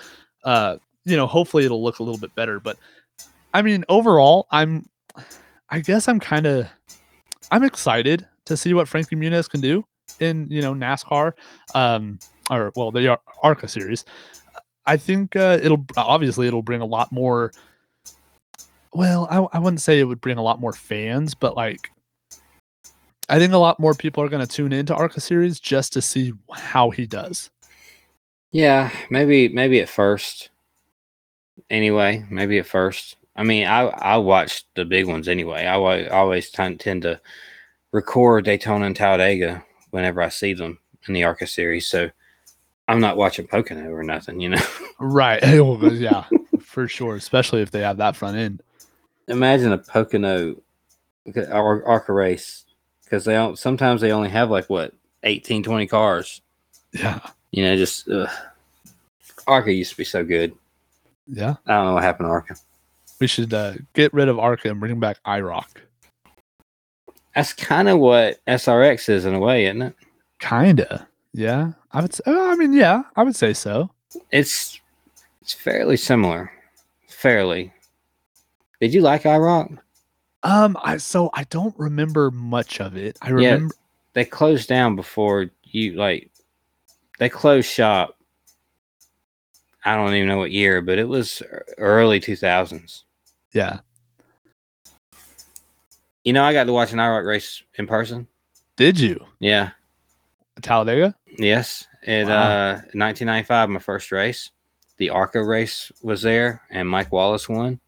[SPEAKER 3] uh, you know, hopefully it'll look a little bit better. But I mean, overall, I'm, I guess I'm kind of, I'm excited to see what Frankie Muniz can do in, you know, NASCAR, um, or well, the ARCA series. I think uh, it'll obviously it'll bring a lot more. Well, I, I wouldn't say it would bring a lot more fans, but like, I think a lot more people are going to tune into ARCA series just to see how he does.
[SPEAKER 2] Yeah, maybe maybe at first. Anyway, maybe at first. I mean, I I watch the big ones anyway. I wa- always tend tend to record Daytona and Talladega whenever I see them in the ARCA series. So I'm not watching Pocono or nothing, you know.
[SPEAKER 3] Right. yeah, for sure. Especially if they have that front end.
[SPEAKER 2] Imagine a Pocono or ARCA race because they don't, sometimes they only have like what 18, 20 cars.
[SPEAKER 3] Yeah.
[SPEAKER 2] You know, just ugh. ARCA used to be so good.
[SPEAKER 3] Yeah.
[SPEAKER 2] I don't know what happened to ARCA.
[SPEAKER 3] We should uh, get rid of ARCA and bring back IROC.
[SPEAKER 2] That's kind of what SRX is in a way, isn't it?
[SPEAKER 3] Kinda. Yeah. I would say, I mean, yeah, I would say so.
[SPEAKER 2] It's it's fairly similar. Fairly. Did you like IROC?
[SPEAKER 3] Um, I so I don't remember much of it. I
[SPEAKER 2] Yeah.
[SPEAKER 3] remember
[SPEAKER 2] They closed down before you like they closed shop. I don't even know what year, but it was early 2000s.
[SPEAKER 3] Yeah.
[SPEAKER 2] You know, I got to watch an IROC race in person.
[SPEAKER 3] Did you?
[SPEAKER 2] Yeah.
[SPEAKER 3] Talladega?
[SPEAKER 2] Yes. In
[SPEAKER 3] Wow.
[SPEAKER 2] uh 1995, my first race. The ARCA race was there and Mike Wallace won.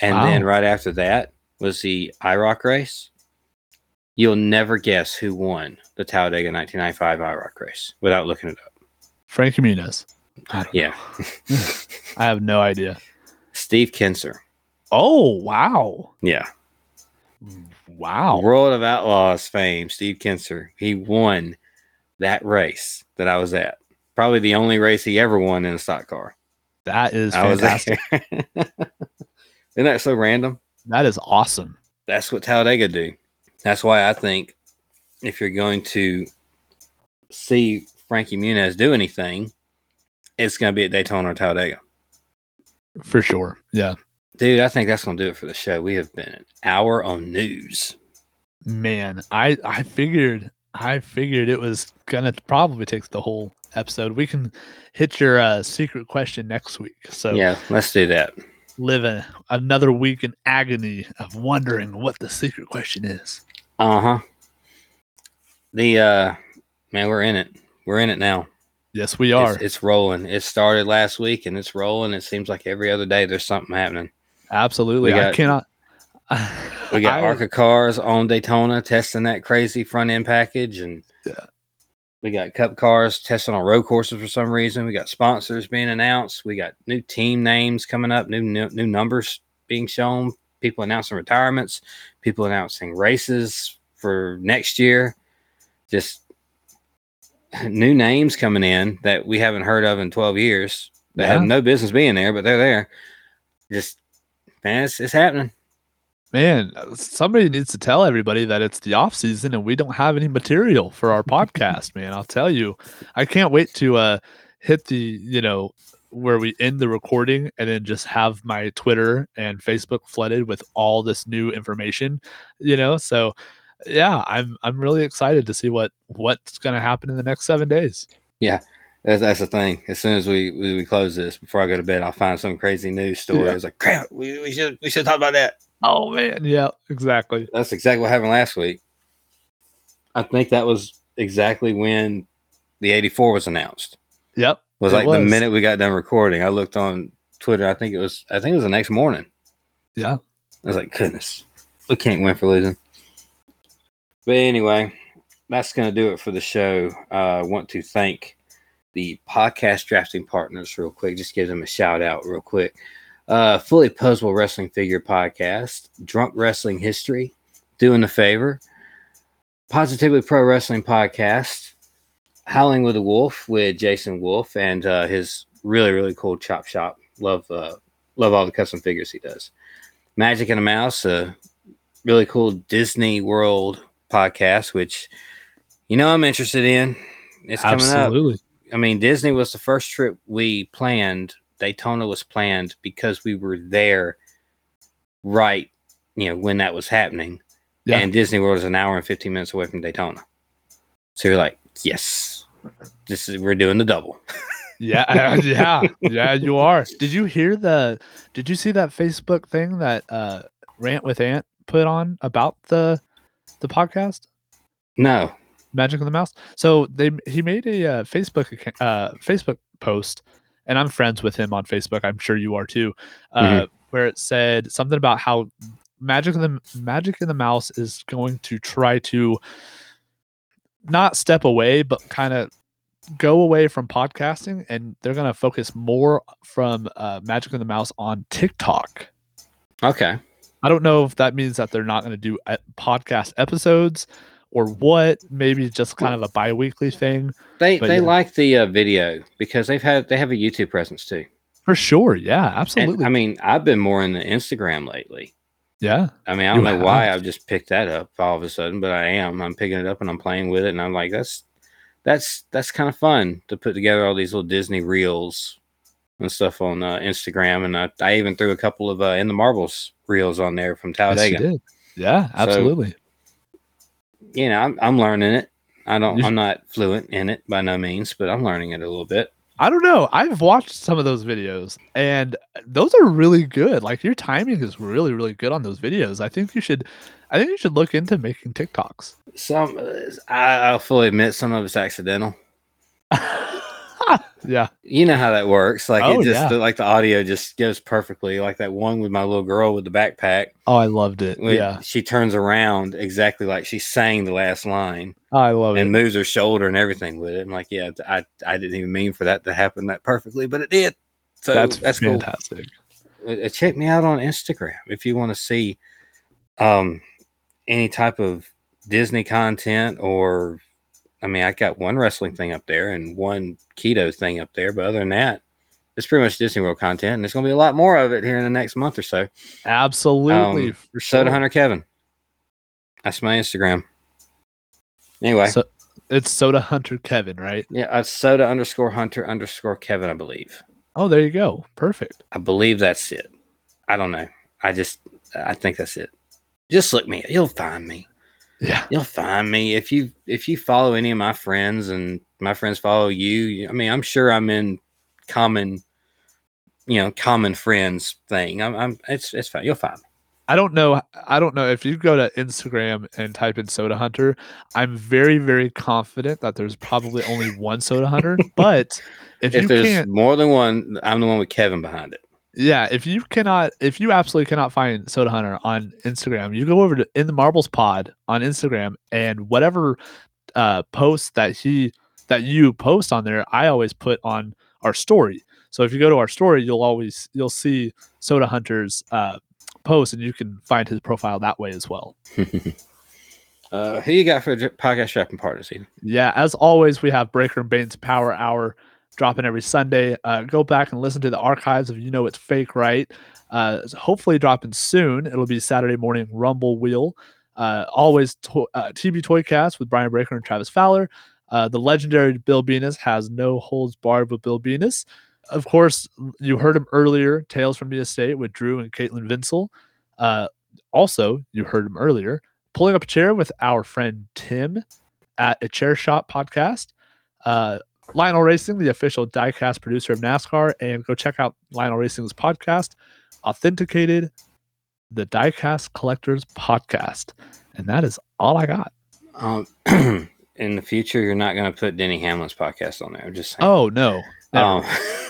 [SPEAKER 2] And then right after that was the IROC race. You'll never guess who won the Talladega 1995 IROC race without looking it up.
[SPEAKER 3] Frankie Muniz.
[SPEAKER 2] Yeah.
[SPEAKER 3] I have no idea.
[SPEAKER 2] Steve Kinser.
[SPEAKER 3] Oh wow.
[SPEAKER 2] Yeah.
[SPEAKER 3] Wow.
[SPEAKER 2] World of Outlaws fame, Steve Kinser. He won that race that I was at. Probably the only race he ever won in a stock car.
[SPEAKER 3] That is
[SPEAKER 2] I
[SPEAKER 3] fantastic.
[SPEAKER 2] Isn't that so random?
[SPEAKER 3] That is awesome.
[SPEAKER 2] That's what Talladega do. That's why I think if you're going to see Frankie Muniz do anything, it's going to be at Daytona or Talladega.
[SPEAKER 3] For sure. Yeah.
[SPEAKER 2] Dude, I think that's going to do it for the show. We have been an hour on news.
[SPEAKER 3] Man, I I figured I figured it was gonna probably take the whole episode. We can hit your uh, secret question next week. So
[SPEAKER 2] Yeah, let's do that.
[SPEAKER 3] live a, another week in agony of wondering what the secret question is.
[SPEAKER 2] Uh huh. The uh, man, we're in it. We're in it now.
[SPEAKER 3] Yes, we are.
[SPEAKER 2] It's, it's rolling. It started last week and it's rolling. It seems like every other day there's something happening.
[SPEAKER 3] Absolutely.
[SPEAKER 2] we
[SPEAKER 3] I cannot.
[SPEAKER 2] We got
[SPEAKER 3] I-
[SPEAKER 2] ARCA cars on Daytona testing that crazy front end package, and
[SPEAKER 3] Yeah.
[SPEAKER 2] we got Cup cars testing on road courses for some reason. We got sponsors being announced. We got new team names coming up, new new, new numbers being shown. People announcing retirements. People announcing races for next year. Just new names coming in that we haven't heard of in 12 years that
[SPEAKER 3] Yeah.
[SPEAKER 2] have no business being there, but they're there. Just man, it's, it's happening.
[SPEAKER 3] Man, somebody needs to tell everybody that it's the off season and we don't have any material for our podcast, man. I'll tell you. I can't wait to uh hit the, you know, where we end the recording and then just have my Twitter and Facebook flooded with all this new information, you know? So yeah, I'm I'm really excited to see what what's going to happen in the next 7 days.
[SPEAKER 2] That's, that's the thing. As soon as we, we we close this, before I go to bed, I'll find some crazy news story.
[SPEAKER 3] Yeah.
[SPEAKER 2] I was like, crap, we, we should we should talk about that.
[SPEAKER 3] Oh man, yeah, exactly.
[SPEAKER 2] That's exactly what happened last week. I think that was exactly when the 84 was announced.
[SPEAKER 3] Yep.
[SPEAKER 2] It was
[SPEAKER 3] It
[SPEAKER 2] like the minute we got done recording. I looked on Twitter. I think it was I think it was the next morning.
[SPEAKER 3] Yeah.
[SPEAKER 2] I was like, goodness, we can't win for losing. But anyway, that's going to do it for the show. Uh, I want to thank the podcast drafting partners real quick. Just give them a shout out real quick. Uh, Fully Poseable Wrestling Figure Podcast, Drunk Wrestling History, Doing the Favor, Positively Pro Wrestling Podcast, Howling with a Wolf with Jason Wolf and uh, his really really cool chop shop. Love uh, love all the custom figures he does. Magic and a Mouse, a really cool Disney World podcast, which you know I'm interested in. It's coming up.
[SPEAKER 3] Absolutely.
[SPEAKER 2] I mean, Disney was the first trip we planned. Daytona was planned because we were there right, you know, when that was happening.
[SPEAKER 3] Yeah.
[SPEAKER 2] And Disney World is an hour and 15 minutes away from Daytona. So you're like, yes, this is we're doing the double.
[SPEAKER 3] Yeah, yeah, yeah, you are. Did you hear the did you see that Facebook thing that uh Rant with Ant put on about the the podcast?
[SPEAKER 2] No.
[SPEAKER 3] Magic of the Mouse. So they he made a uh, Facebook account, uh Facebook post and I'm friends with him on Facebook. I'm sure you are too. Uh
[SPEAKER 2] Mhm.
[SPEAKER 3] where it said something about how Magic of the Magic of the Mouse is going to try to not step away but kind of go away from podcasting and they're going to focus more from uh, Magic of the Mouse on TikTok.
[SPEAKER 2] Okay.
[SPEAKER 3] I don't know if that means that they're not going to do uh, podcast episodes or what. Maybe just kind of a bi-weekly thing.
[SPEAKER 2] They
[SPEAKER 3] But
[SPEAKER 2] they
[SPEAKER 3] yeah.
[SPEAKER 2] like the uh, video because they've had they have a YouTube presence too.
[SPEAKER 3] For sure. Yeah,
[SPEAKER 2] And,
[SPEAKER 3] absolutely.
[SPEAKER 2] I mean, I've been more in the Instagram lately.
[SPEAKER 3] yeah.
[SPEAKER 2] I mean, I don't
[SPEAKER 3] You
[SPEAKER 2] know why. I've just picked that up all of a sudden, but I am. I'm picking it up and I'm playing with it, and I'm like, that's that's that's kind of fun to put together all these little Disney reels and stuff on uh, Instagram, and I, I even threw a couple of uh, in the marbles reels on there from
[SPEAKER 3] Yes, you
[SPEAKER 2] Talladega.
[SPEAKER 3] did. Yeah, absolutely.
[SPEAKER 2] You know, I'm, I'm learning it. I don't. I'm not fluent in it by no means, but I'm learning it a little bit.
[SPEAKER 3] I don't know. I've watched some of those videos and those are really good. Like your timing is really, really good on those videos. I think you should I think you should look into making TikToks.
[SPEAKER 2] Some, I, I'll fully admit, some of it's accidental.
[SPEAKER 3] yeah.
[SPEAKER 2] You know how that works. Like
[SPEAKER 3] Oh,
[SPEAKER 2] it just
[SPEAKER 3] yeah.
[SPEAKER 2] like the audio just goes perfectly. Like that one with my little girl with the backpack.
[SPEAKER 3] Oh, I loved it.
[SPEAKER 2] when
[SPEAKER 3] yeah.
[SPEAKER 2] She turns around exactly like she's saying the last line
[SPEAKER 3] Oh, I love
[SPEAKER 2] and
[SPEAKER 3] it.
[SPEAKER 2] And moves her shoulder and everything with it. I'm like, yeah, I I didn't even mean for that to happen that perfectly, but it did. So
[SPEAKER 3] That's,
[SPEAKER 2] that's,
[SPEAKER 3] fantastic.
[SPEAKER 2] Uh, uh, check me out on Instagram if you want to see um any type of Disney content or I mean I got one wrestling thing up there and one keto thing up there, but other than that, it's pretty much Disney World content and there's gonna be a lot more of it here in the next month or so.
[SPEAKER 3] Absolutely.
[SPEAKER 2] Um,
[SPEAKER 3] for
[SPEAKER 2] Soda. Hunter Kevin. That's my Instagram. Anyway,
[SPEAKER 3] So it's Soda Hunter Kevin, right?
[SPEAKER 2] yeah, it's soda underscore hunter underscore Kevin, I believe.
[SPEAKER 3] Oh, there you go. Perfect.
[SPEAKER 2] I believe that's it. I don't know. I just I think that's it. Just look me. You'll find me.
[SPEAKER 3] Yeah.
[SPEAKER 2] You'll find me if you if you follow any of my friends and my friends follow you. I mean, I'm sure I'm in common, you know, common friends thing. I'm, I'm it's it's fine. You'll find me.
[SPEAKER 3] I don't know. I don't know if you go to Instagram and type in Soda Hunter. I'm very, very confident that there's probably only one Soda Hunter. But if,
[SPEAKER 2] If, there's more than one, I'm the one with Kevin behind it.
[SPEAKER 3] Yeah, if you cannot, if you absolutely cannot find Soda Hunter on Instagram, you go over to In the Marbles Pod on Instagram and whatever uh, post that he that you post on there, I always put on our story. So if you go to our story, you'll always you'll see Soda Hunter's uh, post, and you can find his profile that way as well.
[SPEAKER 2] Uh, who you got for the podcast shopping partners? Ethan?
[SPEAKER 3] Yeah, as always, we have Breaker and Bane's Power Hour dropping every Sunday. Uh, go back and listen to the archives if you know it's fake, right? Uh, hopefully dropping soon. It'll be Saturday morning Rumble Wheel. Uh, always to- uh, TB Toycast with Brian Breaker and Travis Fowler. Uh, the legendary Bill Venus has no holds barred with Bill Venus. Of course, you heard him earlier, Tales from the Estate with Drew and Caitlin Vinsel. Uh, also, you heard him earlier, pulling up a chair with our friend Tim at a Chair Shot podcast. Uh, Lionel Racing, the official diecast producer of NASCAR, and go check out Lionel Racing's podcast, Authenticated, the Diecast Collectors Podcast. And that is all I got.
[SPEAKER 2] Um, in the future, you're not going to put Denny Hamlin's podcast on there. I'm just saying.
[SPEAKER 3] Oh no.
[SPEAKER 2] Um,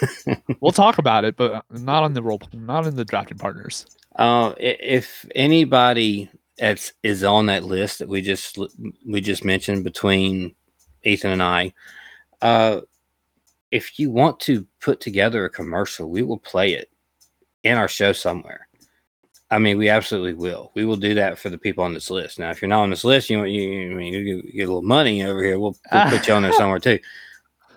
[SPEAKER 3] we'll talk about it, but not on the role, not in the drafting partners.
[SPEAKER 2] uh, if anybody that's is on that list that we just we just mentioned between Ethan and I, uh, if you want to put together a commercial, we will play it in our show somewhere. I mean, we absolutely will. We will do that for the people on this list. Now, if you're not on this list, you want you, you, I mean, you get, get a little money over here. We'll, we'll put you on there somewhere too.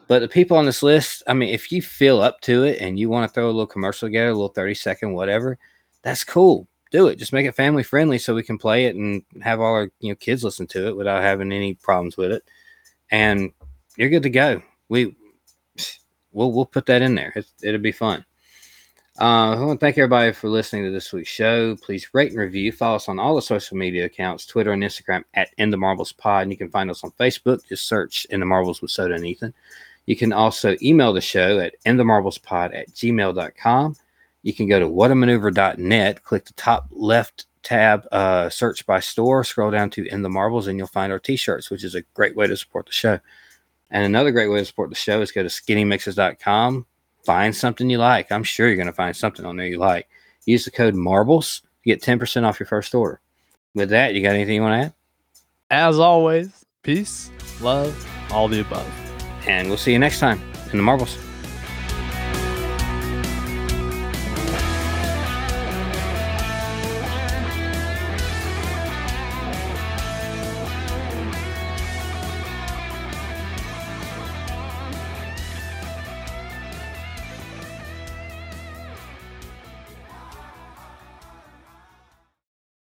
[SPEAKER 2] But the people on this list, I mean, if you feel up to it and you want to throw a little commercial together, a little 30 second, whatever, that's cool. Do it. Just make it family friendly so we can play it and have all our you know kids listen to it without having any problems with it. And you're good to go. We we'll we'll put that in there. It's, it'll be fun. Uh, I want to thank everybody for listening to this week's show. Please rate and review. Follow us on all the social media accounts, Twitter and Instagram at In the Marbles Pod. And you can find us on Facebook. Just search In the Marbles with Soda and Ethan. You can also email the show at inthemarblespod at gmail.com. You can go to whatamaneuver.net, click the top left tab, uh, search by store, scroll down to In the Marbles, and you'll find our t shirts, which is a great way to support the show. And another great way to support the show is go to skinnymixes.com, find something you like. I'm sure you're going to find something on there you like. Use the code MARBLES to get 10% off your first order. With that, you got anything you want to add?
[SPEAKER 3] As always, peace, love, all the above.
[SPEAKER 2] And we'll see you next time in the Marbles.